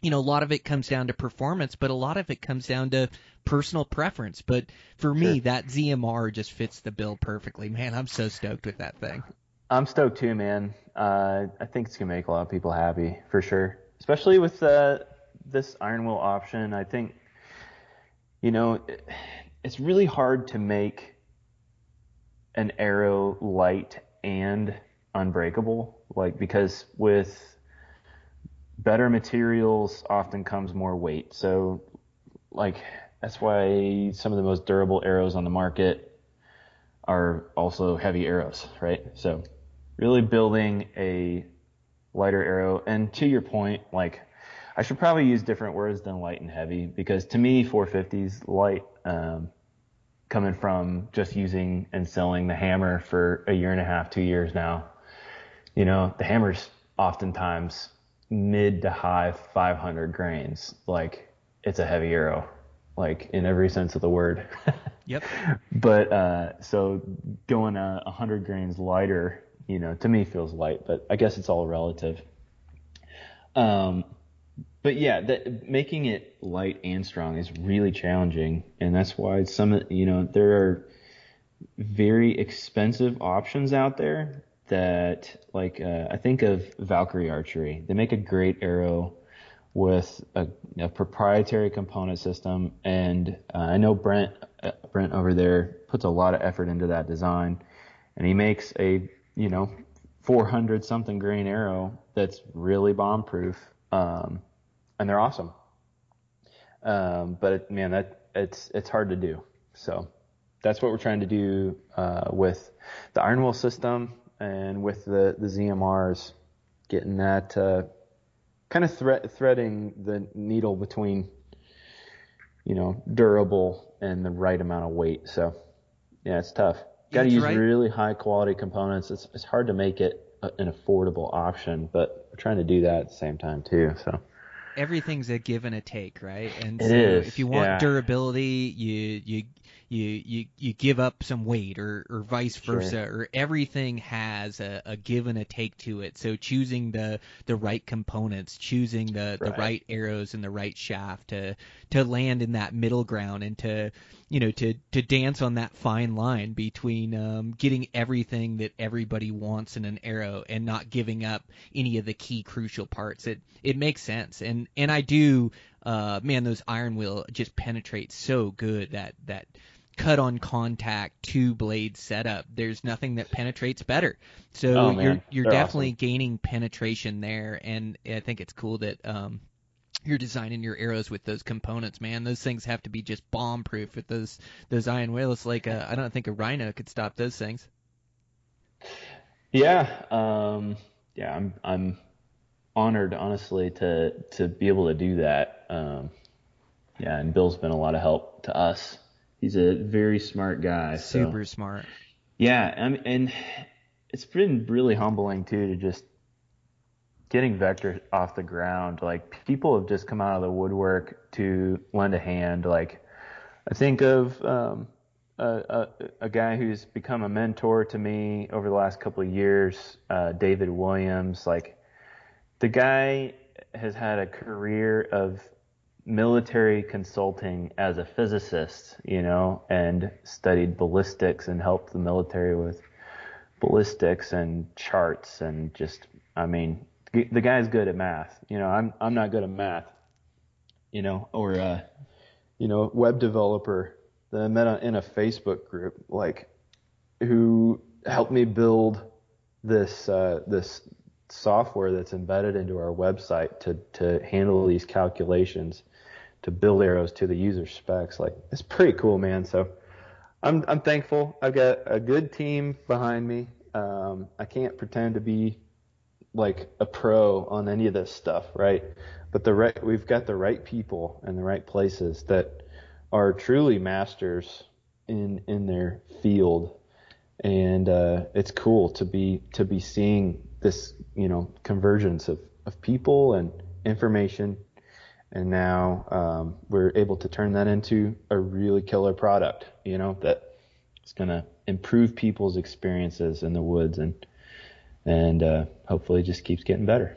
you know, a lot of it comes down to performance, but a lot of it comes down to personal preference. But for me, Sure. that ZMR just fits the bill perfectly. Man, I'm so stoked with that thing. I'm stoked too, man. Uh, I think it's gonna make a lot of people happy for sure, especially with uh, this iron will option. I think, you know, it's really hard to make an arrow light and unbreakable, like because with better materials often comes more weight. So, like that's why some of the most durable arrows on the market are also heavy arrows, right? So really building a lighter arrow. And to your point, like I should probably use different words than light and heavy because to me, 450s light, um, coming from just using and selling the hammer for a year and a half, two years now. You know, the hammer's oftentimes mid to high 500 grains. Like it's a heavy arrow, like in every sense of the word. Yep. but uh, so going a 100 grains lighter, you know, to me feels light, but I guess it's all relative. Um, but yeah, that, making it light and strong is really challenging, and that's why some, you know, there are very expensive options out there that, like, uh, I think of Valkyrie Archery. They make a great arrow with a, a proprietary component system, and uh, I know Brent uh, Brent over there puts a lot of effort into that design, and he makes a you know 400 something grain arrow that's really bomb proof, um, and they're awesome. Um, but it, man, that it's it's hard to do. So that's what we're trying to do uh, with the iron will system and with the the ZMRs, getting that uh, kind of thre- threading the needle between you know durable and the right amount of weight. So yeah, it's tough. Got to use right. really high quality components. It's it's hard to make it a, an affordable option, but we're trying to do that at the same time too. So Everything's a give and a take, right? And It so is, if you want yeah. durability, you you you you you give up some weight or or vice Sure. versa or everything has a, a give and a take to it so choosing the the right components choosing the the Right. right arrows and the right shaft to to land in that middle ground and to you know to to dance on that fine line between um, getting everything that everybody wants in an arrow and not giving up any of the key crucial parts. It it makes sense, and and I do, uh, man, those iron will just penetrate so good that that cut on contact two blade setup. There's nothing that penetrates better. So Oh, you're you're They're definitely awesome. gaining penetration there, and I think it's cool that um, you're designing your arrows with those components, man. Those things have to be just bomb proof with those those iron wills. Like uh, I don't think a rhino could stop those things. Yeah, um, yeah, I'm I'm honored, honestly, to to be able to do that. Um, yeah, and Bill's been a lot of help to us. He's a very smart guy. so- Super smart. Yeah, and, and it's been really humbling too to just getting Vector off the ground. Like people have just come out of the woodwork to lend a hand. Like I think of um, a, a, a guy who's become a mentor to me over the last couple of years, uh, David Williams. Like the guy has had a career of military consulting as a physicist, you know, and studied ballistics and helped the military with ballistics and charts and just, I mean, the guy's good at math. You know, I'm I'm not good at math. You know, or uh, you know, web developer that I met in a Facebook group, like, who helped me build this uh, this software that's embedded into our website to to handle these calculations, to build arrows to the user specs. Like, it's pretty cool, man. So. I'm I'm thankful. I've got a good team behind me. Um, I can't pretend to be like a pro on any of this stuff, right? But the right we've got the right people in the right places that are truly masters in in their field, and uh, it's cool to be to be seeing this you know convergence of of people and information, and now um, we're able to turn that into a really killer product, you know that it's gonna improve people's experiences in the woods and and uh, hopefully just keeps getting better.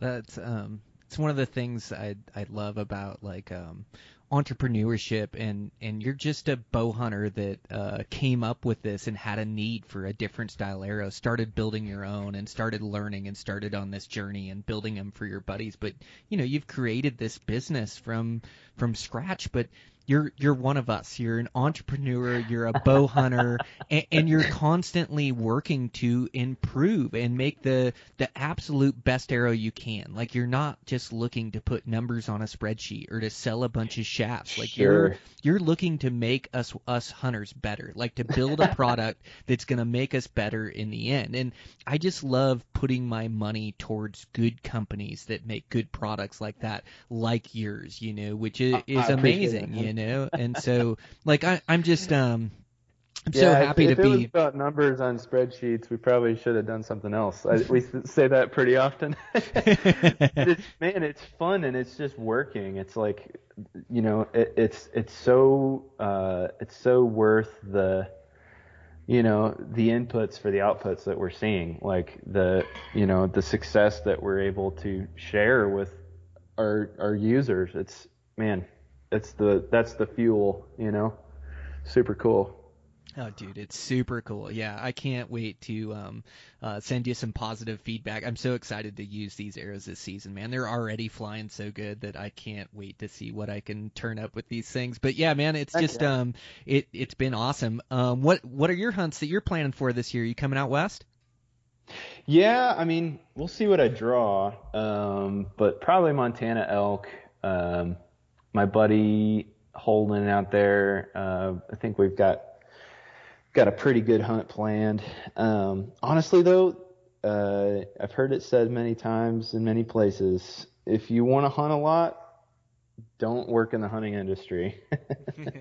That's um, it's one of the things I I love about like um, entrepreneurship and and you're just a bow hunter that uh, came up with this and had a need for a different style arrow, started building your own and started learning and started on this journey and building them for your buddies. But you know you've created this business from from scratch, but you're you're one of us. You're an entrepreneur. You're a bow hunter, and, and you're constantly working to improve and make the the absolute best arrow you can. Like you're not just looking to put numbers on a spreadsheet or to sell a bunch of shafts. Like you're you're looking to make us us hunters better. Like to build a product that's going to make us better in the end. And I just love putting my money towards good companies that make good products like that, like yours. You know, which is, is amazing. You know, and so like I I'm just um. I'm so yeah, if- happy if, to it was be. about numbers on spreadsheets, we probably should have done something else. I, we say that pretty often. it's, man, it's fun and it's just working. It's like, you know, it, it's it's so uh, it's so worth the, you know, the inputs for the outputs that we're seeing. Like the, you know, the success that we're able to share with our our users. It's man, it's the that's the fuel. You know, super cool. Oh, dude, it's super cool. Yeah, I can't wait to um, uh, send you some positive feedback. I'm so excited to use these arrows this season, man. They're already flying so good that I can't wait to see what I can turn up with these things. But yeah, man, it's Heck just yeah. um, it it's been awesome. Um, what what are your hunts that you're planning for this year? Are You coming out west? Yeah, I mean, we'll see what I draw, um, but probably Montana elk. Um, my buddy Holden out there, uh, I think we've got got a pretty good hunt planned. Um, honestly, though, uh, I've heard it said many times in many places: if you want to hunt a lot, don't work in the hunting industry.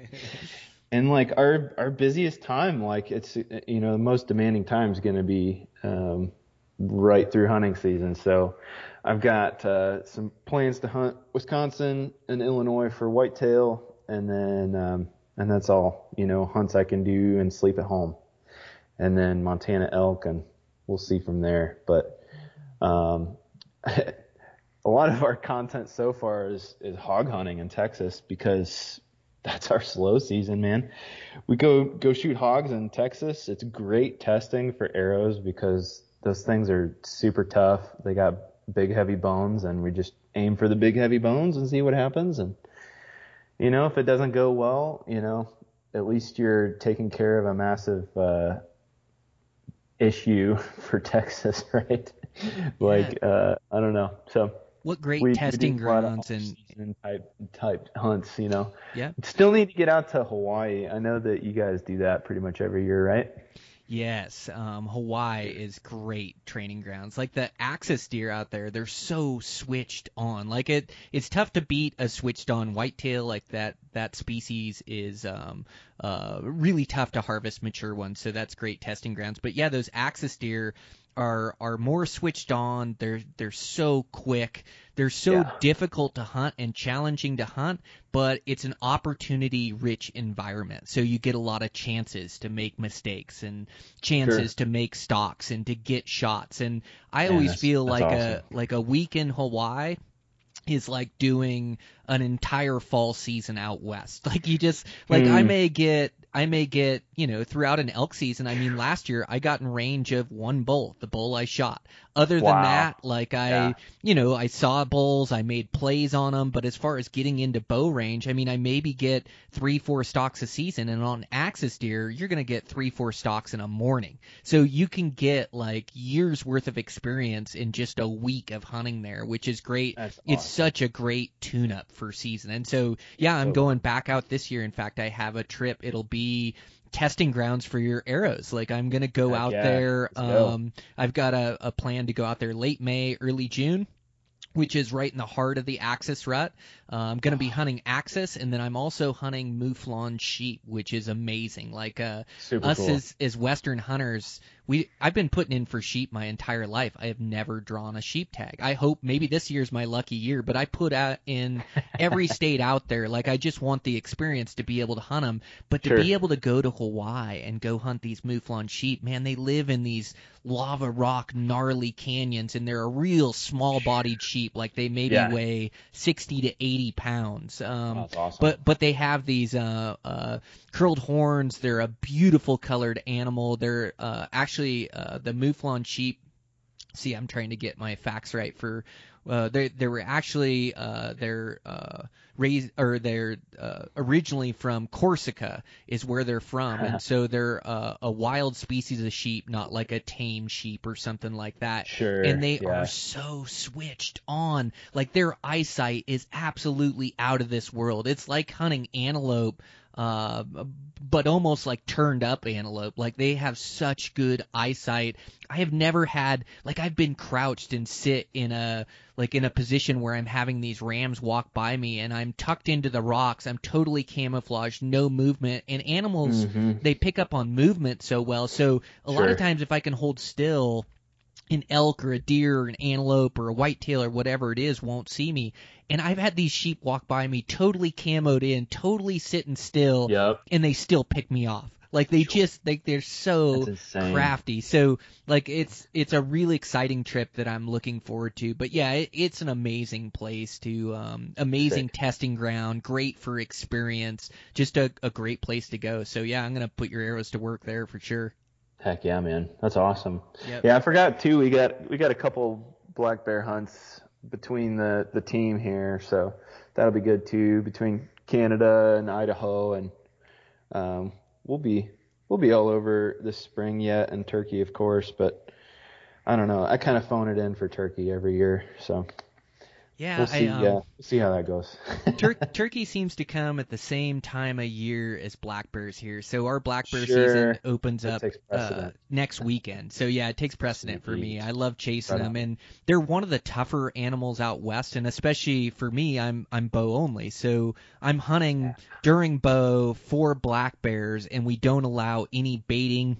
and like our our busiest time, like it's you know the most demanding time is going to be um, right through hunting season. So I've got uh, some plans to hunt Wisconsin and Illinois for whitetail, and then um, and that's all. You know, hunts I can do and sleep at home, and then Montana elk, and we'll see from there. But um, a lot of our content so far is is hog hunting in Texas because that's our slow season, man. We go go shoot hogs in Texas. It's great testing for arrows because those things are super tough. They got big heavy bones and we just aim for the big heavy bones and see what happens and you know, if it doesn't go well, you know, at least you're taking care of a massive uh issue for Texas, right? like uh I don't know. So What great we, testing we do a lot of grounds and type type hunts, you know. Yeah. Still need to get out to Hawaii. I know that you guys do that pretty much every year, right? Yes, um, Hawaii is great training grounds. Like the axis deer out there, they're so switched on. Like it, it's tough to beat a switched on whitetail. Like that, that species is um, uh, really tough to harvest mature ones. So that's great testing grounds. But yeah, those axis deer are are more switched on. They're they're so quick. They're so Yeah. difficult to hunt and challenging to hunt, but it's an opportunity rich environment. So you get a lot of chances to make mistakes and chances to make stocks and to get shots. And I Man, always feel like awesome. a like a week in Hawaii is like doing an entire fall season out west. Like you just like I Hmm. may get I may get, you know, throughout an elk season. I mean, last year I got in range of one bull, the bull I shot. Other than Wow. that, like I, Yeah. you know, I saw bulls, I made plays on them, but as far as getting into bow range, I mean, I maybe get three, four stalks a season, and on axis deer, you're gonna get three, four stalks in a morning. So you can get like years worth of experience in just a week of hunting there, which is great. That's It's awesome. such a great tune up for season. And so, yeah, I'm going back out this year. In fact, I have a trip. It'll be testing grounds for your arrows. Like I'm going to go Heck out yeah. there. Let's go. Um, I've got a, a plan to go out there late May, early June. Which is right in the heart of the Axis rut. Uh, I'm going to be hunting Axis, and then I'm also hunting Mouflon sheep, which is amazing. Like uh, us cool. as as Western hunters, we I've been putting in for sheep my entire life. I have never drawn a sheep tag. I hope maybe this year's my lucky year, but I put out in every state out there. Like I just want the experience to be able to hunt them, but to Sure. be able to go to Hawaii and go hunt these mouflon sheep, man, they live in these lava rock gnarly canyons, and they're a real small-bodied sheep. Like they maybe Yeah. weigh 60 to 80 pounds. Um, That's awesome. but but they have these uh, uh, curled horns. They're a beautiful colored animal. They're uh, actually uh, the mouflon sheep. See, I'm trying to get my facts right for. Uh, they they were actually uh, they're uh, raised or they're uh, originally from Corsica is where they're from, and so they're uh, a wild species of sheep, not like a tame sheep or something like that Sure. and they yeah. are so switched on. Like their eyesight is absolutely out of this world. It's like hunting antelope, uh, but almost like turned up antelope. Like they have such good eyesight. I have never had like I've been crouched and sit in a like in a position where I'm having these rams walk by me and I'm tucked into the rocks. I'm totally camouflaged, no movement, and animals Mhm. they pick up on movement so well. So a lot of times if I can hold still, an elk or a deer or an antelope or a whitetail or whatever it is won't see me. And I've had these sheep walk by me totally camoed in, totally sitting still, Yep. and they still pick me off. Like they just like they're so crafty. So like it's it's a really exciting trip that I'm looking forward to. But yeah, it, it's an amazing place to um amazing testing ground, great for experience, just a, a great place to go. So yeah, I'm gonna put your arrows to work there for sure. Heck yeah, man. That's awesome. Yep. Yeah, I forgot too. We got we got a couple black bear hunts between the the team here, so that'll be good too. Between Canada and Idaho, and um, we'll be we'll be all over this spring yet, and Turkey, of course. But I don't know. I kind of phone it in for Turkey every year, so Yeah, we'll see. I, um, yeah, we'll see how that goes. Tur- Turkey seems to come at the same time of year as black bears here. So our black bear Sure. season opens That up uh, next weekend. So yeah, it takes precedent for me. I love chasing Right them, on. and they're one of the tougher animals out west. And especially for me, I'm I'm bow only, so I'm hunting during bow for black bears, and we don't allow any baiting.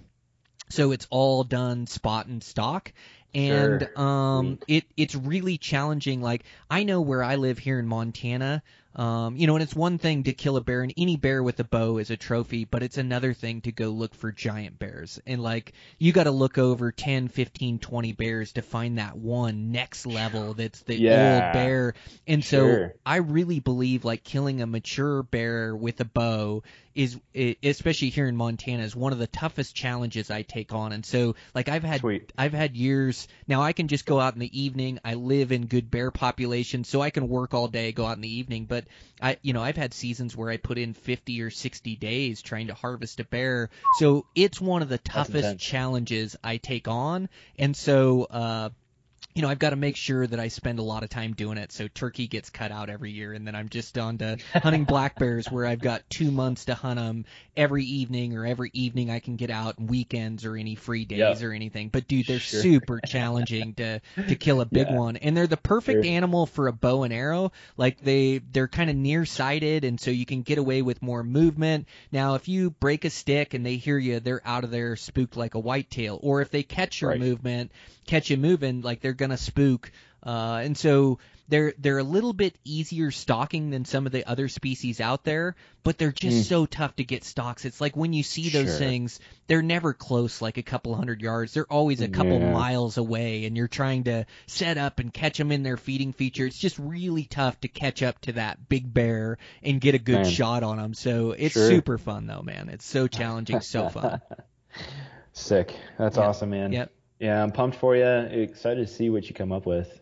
So it's all done spot and stock. And Sure. um it it's really challenging like I know where I live here in Montana Um, you know, and it's one thing to kill a bear, and any bear with a bow is a trophy, but it's another thing to go look for giant bears. And like, you got to look over 10, 15, 20 bears to find that one next level that's the Yeah. old bear. And so Sure. I really believe like killing a mature bear with a bow is, especially here in Montana, is one of the toughest challenges I take on. And so, like, I've had Sweet. I've had years now. I can just go out in the evening. I live in good bear population, so I can work all day, go out in the evening. But I, you know, I've had seasons where I put in 50 or 60 days trying to harvest a bear. So it's one of the toughest challenges I take on. And so, uh, you know, I've got to make sure that I spend a lot of time doing it. So turkey gets cut out every year, and then I'm just on to hunting black bears, where I've got two months to hunt them every evening, or every evening I can get out weekends or any free days Yep. or anything. But dude, they're Sure. super challenging to to kill a big Yeah. one, and they're the perfect Sure. animal for a bow and arrow. Like they they're kind of nearsighted, and so you can get away with more movement. Now, if you break a stick and they hear you, they're out of there spooked like a whitetail. Or if they catch your Right. movement, catch you moving, like they're gonna spook. Uh, and so they're they're a little bit easier stalking than some of the other species out there, but they're just Mm. so tough to get stalks. It's like when you see those Sure. things, they're never close, like a couple hundred yards. They're always a couple Yeah. miles away, and you're trying to set up and catch them in their feeding feature. It's just really tough to catch up to that big bear and get a good Man. shot on them. So it's Sure. super fun though, man. It's so challenging, so fun. Sick. That's Yep. awesome, man. Yep. Yeah, I'm pumped for you. Excited to see what you come up with.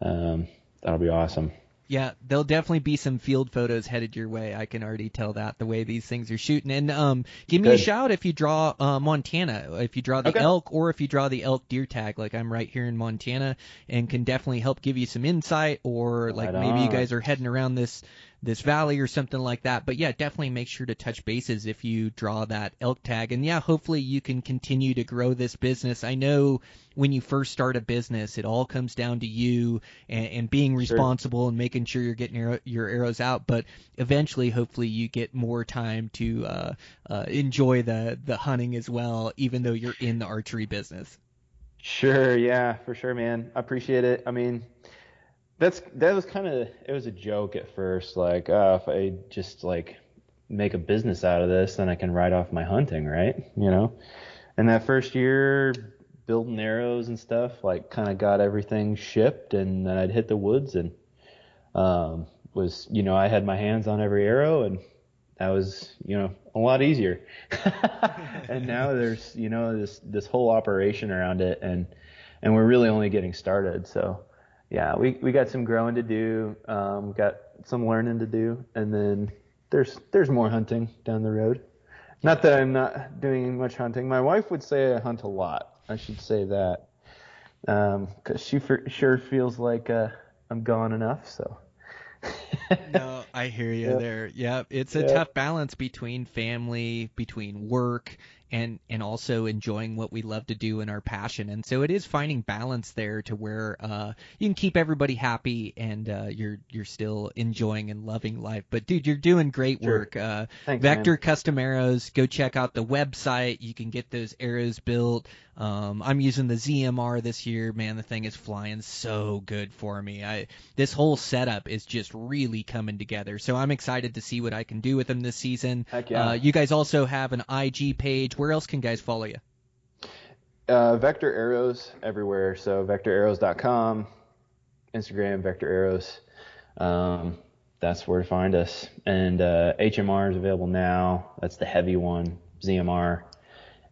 Um, that'll be awesome. Yeah, there'll definitely be some field photos headed your way. I can already tell that the way these things are shooting. And um, give me a shout if you draw uh, Montana, if you draw the Okay. elk, or if you draw the elk deer tag. Like I'm right here in Montana, and can definitely help give you some insight. Or like Right maybe you guys are heading around this this valley or something like that. But yeah, definitely make sure to touch bases if you draw that elk tag. And yeah, hopefully you can continue to grow this business. I know when you first start a business, it all comes down to you and, and being Sure. responsible and making sure you're getting your your arrows out. But eventually, hopefully, you get more time to uh, uh, enjoy the the hunting as well, even though you're in the archery business. Sure, yeah, for sure, man. I appreciate it. I mean, that's that was kind of it was a joke at first. Like, uh, if I just like make a business out of this, then I can write off my hunting, right? You know. And that first year, building arrows and stuff, like, kind of got everything shipped, and then I'd hit the woods and um, was, you know, I had my hands on every arrow, and that was, you know, a lot easier. and now there's, you know, this this whole operation around it, and and we're really only getting started. So, yeah, we we got some growing to do, um, got some learning to do, and then there's there's more hunting down the road. Not that I'm not doing much hunting. My wife would say I hunt a lot. I should say that, because she for sure feels like uh, I'm gone enough. So. no, I hear you Yep. there. Yep, it's a Yep. tough balance between family, between work, and and also enjoying what we love to do and our passion. And so it is finding balance there to where uh, you can keep everybody happy and uh, you're you're still enjoying and loving life. But dude, you're doing great Sure. work. Uh, Thanks, Vector man. Custom Arrows. Go check out the website. You can get those arrows built. Um, I'm using the ZMR this year. Man, the thing is flying so good for me. I this whole setup is just really coming together. So I'm excited to see what I can do with them this season. Heck yeah. Uh, you guys also have an IG page. Where else can guys follow you? Uh, Vector Arrows everywhere. So vectorarrows.com, Instagram, Vector Arrows. Um, that's where to find us. And uh, HMR is available now. That's the heavy one. ZMR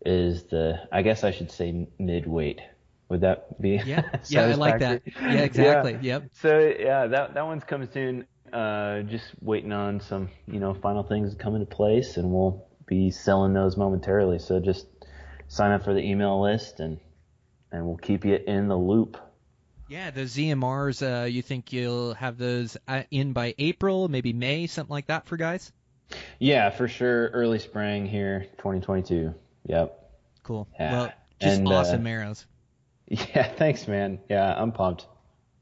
is the, I guess I should say mid-weight. Would that be? Yeah, yeah, I like that. Yeah, exactly. Yeah. Yep. So yeah, that that one's coming soon. Uh, just waiting on some, you know, final things to come into place, and we'll be selling those momentarily. So just sign up for the email list, and and we'll keep you in the loop. Yeah, the ZMRs. Uh, you think you'll have those uh, in by April, maybe May, something like that for guys? Yeah, for sure. Early spring here, 2022. Yep. Cool. Yeah. Well, just And, uh, awesome arrows. Yeah. Thanks, man. Yeah, I'm pumped.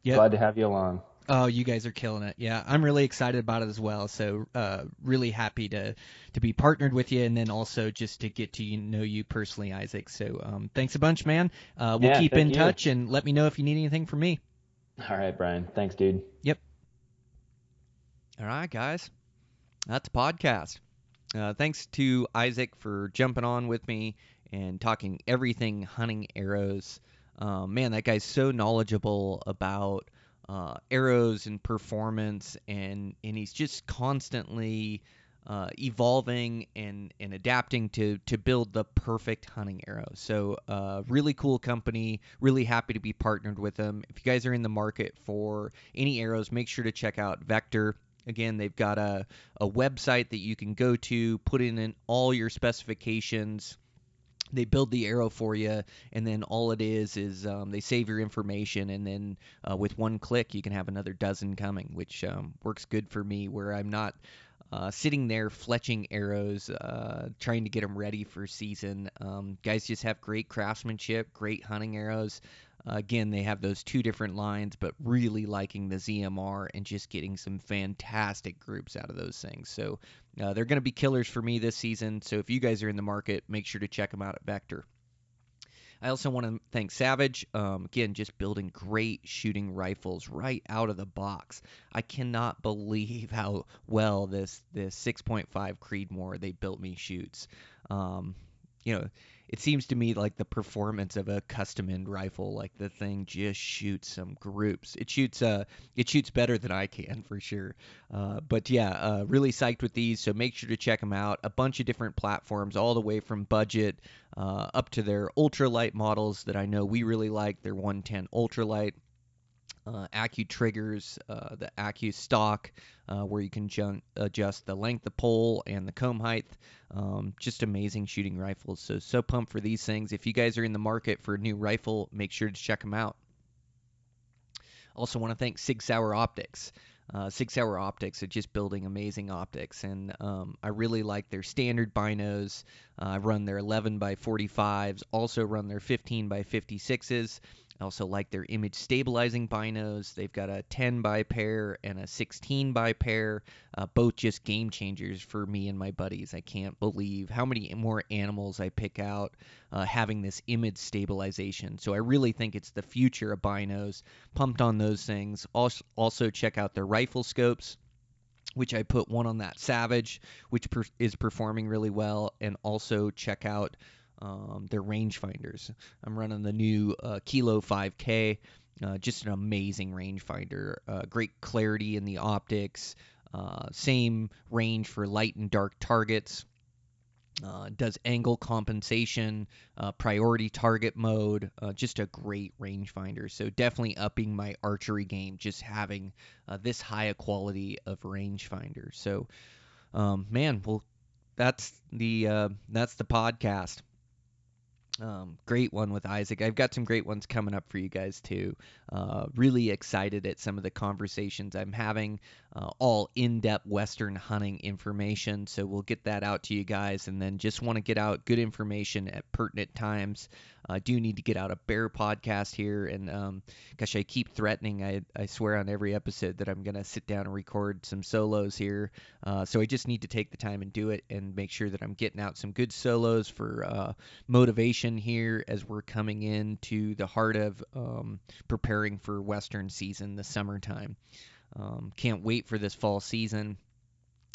Yep. Glad to have you along. Oh, you guys are killing it. Yeah, I'm really excited about it as well. So, uh, really happy to to be partnered with you, and then also just to get to know you personally, Isaac. So, um, thanks a bunch, man. Uh, we'll Yeah, keep in you. touch, and let me know if you need anything from me. All right, Brian. Thanks, dude. Yep. All right, guys. That's a podcast. Uh, thanks to Isaac for jumping on with me and talking everything hunting arrows. Uh, man, that guy's so knowledgeable about uh, arrows and performance, and and he's just constantly uh, evolving and, and adapting to to build the perfect hunting arrow. So uh, really cool company. Really happy to be partnered with them. If you guys are in the market for any arrows, make sure to check out Vector. Again, they've got a, a website that you can go to, put in, in all your specifications. They build the arrow for you, and then all it is is um, they save your information, and then uh, with one click, you can have another dozen coming, which um, works good for me where I'm not uh, sitting there fletching arrows, uh, trying to get them ready for season. Um, guys just have great craftsmanship, great hunting arrows. Again, they have those two different lines, but really liking the ZMR and just getting some fantastic groups out of those things. So uh, they're going to be killers for me this season. So if you guys are in the market, make sure to check them out at Vector. I also want to thank Savage. Um, again, just building great shooting rifles right out of the box. I cannot believe how well this this 6.5 Creedmoor they built me shoots. Um, you know, it seems to me like the performance of a custom end rifle, like the thing just shoots some groups. It shoots uh it shoots better than I can for sure. Uh, but yeah, uh, really psyched with these. So make sure to check them out. A bunch of different platforms, all the way from budget uh, up to their ultralight models that I know we really like. Their 110 ultralight uh, AccuTriggers, uh, the AccuStock, uh, where you can ju- adjust the length of pull and the comb height. Um, just amazing shooting rifles. So, so pumped for these things. If you guys are in the market for a new rifle, make sure to check them out. Also, want to thank Sig Sauer Optics. Uh, Sig Sauer Optics are just building amazing optics, and um, I really like their standard binos. Uh, I run their 11 by 45s, also run their 15 by 56s. I also like their image stabilizing binos. They've got a 10 by pair and a 16 by pair, uh, both just game changers for me and my buddies. I can't believe how many more animals I pick out uh, having this image stabilization. So I really think it's the future of binos. Pumped on those things. Also, also check out their rifle scopes which I put one on that Savage, which per- is performing really well, and also check out um, their rangefinders. I'm running the new uh, Kilo 5K, uh, just an amazing rangefinder. Uh, great clarity in the optics, uh, same range for light and dark targets. Uh, does angle compensation, uh, priority target mode, just a great rangefinder. So definitely upping my archery game, just having this high a quality of rangefinder. So, um, man, well, that's the that's the podcast. Um, great one with Isaac. I've got some great ones coming up for you guys too. Uh, really excited at some of the conversations I'm having. Uh, all in-depth Western hunting information, so we'll get that out to you guys. And then just want to get out good information at pertinent times. I do need to get out a bear podcast here, and um, gosh, I keep threatening. I, I swear on every episode that I'm gonna sit down and record some solos here. Uh, so I just need to take the time and do it, and make sure that I'm getting out some good solos for uh, motivation here as we're coming into the heart of um, preparing for Western season, the summertime. Um, can't wait for this fall season.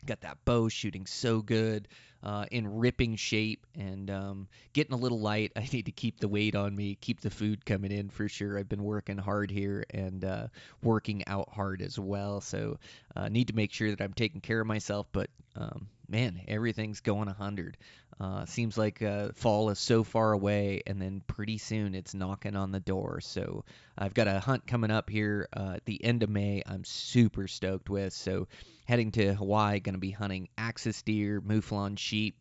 Got that bow shooting so good uh, in ripping shape and um, getting a little light. I need to keep the weight on me, keep the food coming in for sure. I've been working hard here and uh, working out hard as well. So uh, need to make sure that I'm taking care of myself. But um, man, everything's going 100. Uh, seems like uh, fall is so far away, and then pretty soon it's knocking on the door. So I've got a hunt coming up here uh, at the end of May. I'm super stoked with. So heading to Hawaii, going to be hunting axis deer, mouflon sheep,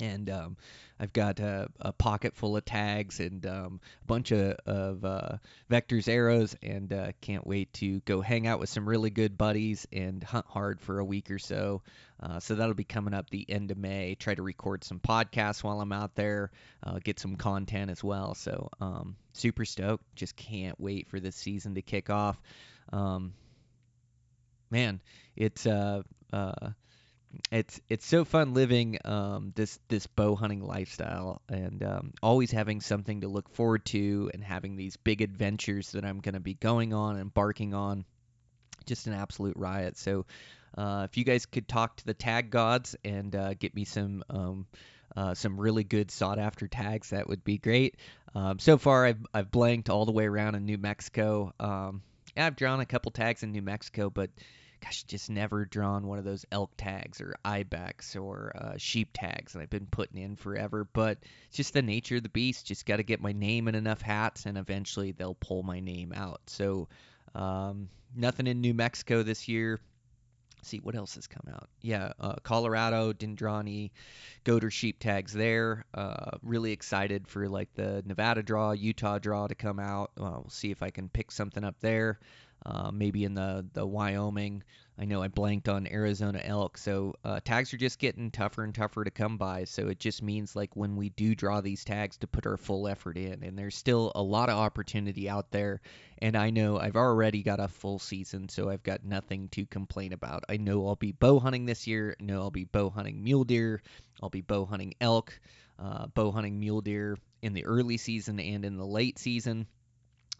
and um, I've got a, a, pocket full of tags and um, a bunch of, of uh, vectors arrows, and uh, can't wait to go hang out with some really good buddies and hunt hard for a week or so. Uh, so that'll be coming up the end of May. Try to record some podcasts while I'm out there, uh, get some content as well. So um, super stoked. Just can't wait for this season to kick off. Um, man, it's uh, uh, it's it's so fun living um, this this bow hunting lifestyle and um, always having something to look forward to and having these big adventures that I'm going to be going on and embarking on. Just an absolute riot. So Uh, if you guys could talk to the tag gods and uh, get me some um, uh, some really good sought after tags, that would be great. Um, so far, I've I've blanked all the way around in New Mexico. Um, I've drawn a couple tags in New Mexico, but gosh, just never drawn one of those elk tags or ibex or uh, sheep tags that I've been putting in forever. But it's just the nature of the beast. Just got to get my name in enough hats, and eventually they'll pull my name out. So um, nothing in New Mexico this year. see what else has come out. Yeah, uh, Colorado didn't draw any goat or sheep tags there. Uh, really excited for like the Nevada draw, Utah draw to come out. Uh, we'll see if I can pick something up there. Uh, maybe in the the Wyoming. I know I blanked on Arizona elk, so uh, tags are just getting tougher and tougher to come by. So it just means like when we do draw these tags to put our full effort in, and there's still a lot of opportunity out there. And I know I've already got a full season, so I've got nothing to complain about. I know I'll be bow hunting this year. I know I'll be bow hunting mule deer. I'll be bow hunting elk, uh, bow hunting mule deer in the early season and in the late season.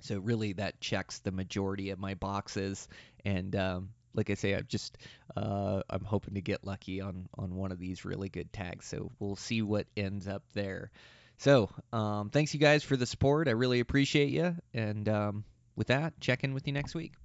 So really, that checks the majority of my boxes. And um, like I say, I'm just uh, I'm hoping to get lucky on on one of these really good tags. So we'll see what ends up there. So um, thanks you guys for the support. I really appreciate you. And um, with that, check in with you next week.